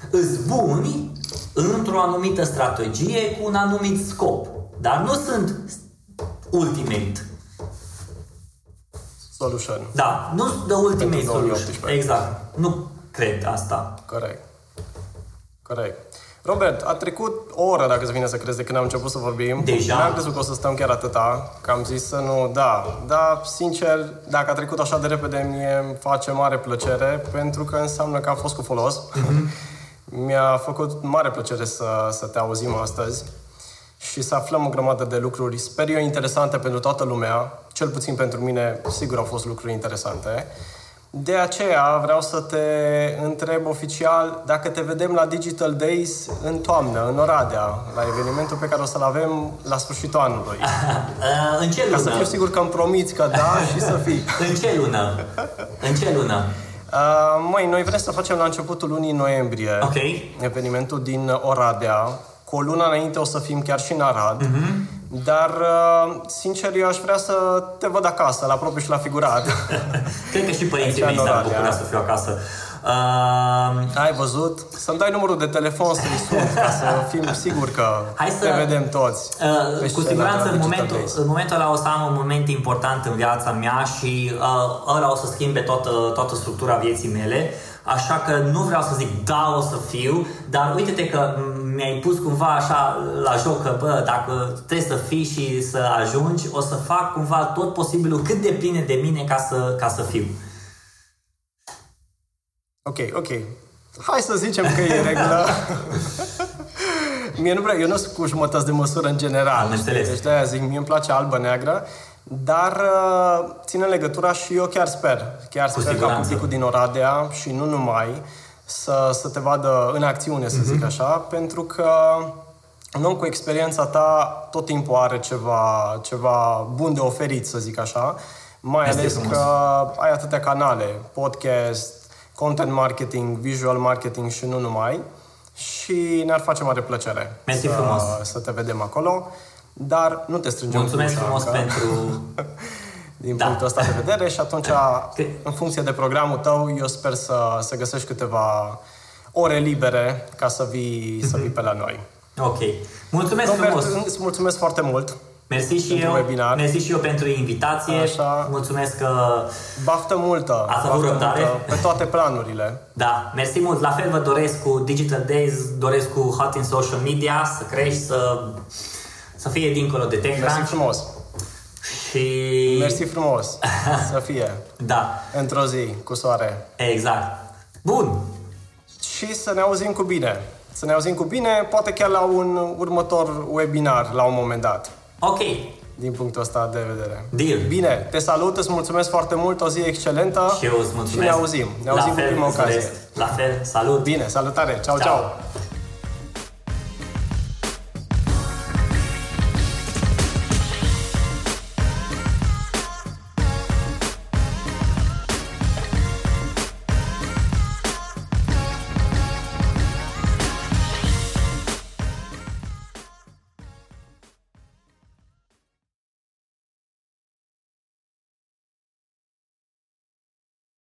Îs buni într-o anumită strategie cu un anumit scop. Dar nu sunt ultimate. Solution. Da, nu the ultimate solution. Exact. Nu cred asta. Corect. Corect. Robert, a trecut o oră, dacă să vine să crezi, de când am început să vorbim. Deja? Nu am crezut că o să stăm chiar atâta, că am zis să nu, da. Dar, sincer, dacă a trecut așa de repede, mie îmi face mare plăcere, pentru că înseamnă că am fost cu folos. Mm-hmm. Mi-a făcut mare plăcere să, să te auzim astăzi și să aflăm o grămadă de lucruri, sper eu, interesante pentru toată lumea. Cel puțin pentru mine, sigur au fost lucruri interesante. De aceea vreau să te întreb oficial dacă te vedem la Digital Days în toamnă, în Oradea, la evenimentul pe care o să-l avem la sfârșitul anului. în ce lună? Ca să fiu sigur că îmi promiți că da și să fii. în ce lună? În ce lună? Uh, măi, noi vrem să facem la începutul lunii noiembrie okay. evenimentul din Oradea. Cu o lună înainte o să fim chiar și în Arad. Uh-huh. Dar, uh, sincer, eu aș vrea să te văd acasă, la propriu și la figurat. Cred că și părinții mei s-ar bucura să fiu acasă. Uh... Ai văzut? Să-mi dai numărul de telefon să-i sun, ca să fim siguri că Hai să, te vedem toți. Uh, cu siguranță în momentul, în momentul ăla o să am un moment important în viața mea și uh, ăla o să schimbe toată, toată structura vieții mele. Așa că nu vreau să zic da, o să fiu, dar uite-te că mi-ai pus cumva așa la joc că, bă, dacă trebuie să fii și să ajungi, o să fac cumva tot posibilul cât de bine de mine ca să, ca să fiu. Ok, ok. Hai să zicem că e regulă. mie nu vreau, eu nu sunt cu jumătăți de măsură în general. Am înțeles. Deci de-aia zic, mie îmi place albă-neagră, dar uh, ține legătura și eu chiar sper. Chiar cu sper siguranță. ca publicul din Oradea și nu numai să, să te vadă în acțiune, să mm-hmm. zic așa, pentru că un om cu experiența ta tot timpul are ceva, ceva bun de oferit, să zic așa, mai este ales frumos. că ai atâtea canale, podcast, content marketing, visual marketing și nu numai. Și ne-ar face mare plăcere Mersi să, frumos. să te vedem acolo. Dar nu te strângem Mulțumesc cu ușa frumos încă, pentru... din Da. punctul ăsta de vedere și atunci, Că- în funcție de programul tău, eu sper să, să găsești câteva ore libere ca să vii, să vii pe la noi. Ok. Mulțumesc Robert, frumos! îți mulțumesc foarte mult. Mersi și pentru eu, webinar. mersi și eu pentru invitație. Așa. Mulțumesc că Baftă multă! Ați avut baftă răbdare? multă pe toate planurile. Da, mersi mult. La fel vă doresc cu Digital Days, doresc cu Hot in Social Media să crești, să, să fie dincolo de Mersi TechCrunch. frumos! Și... Mersi frumos! Să fie Da, într-o zi cu soare. exact. Bun. Și să ne auzim cu bine. Să ne auzim cu bine, poate chiar la un următor webinar la un moment dat. Ok. Din punctul ăsta de vedere. Deal. Bine, te salut, îți mulțumesc foarte mult, o zi excelentă Și eu îți mulțumesc. și ne auzim. Ne La auzim cu fel, prima îți ocazie. doresc. La fel, salut. Bine, salutare, ceau, ceau! Ciao.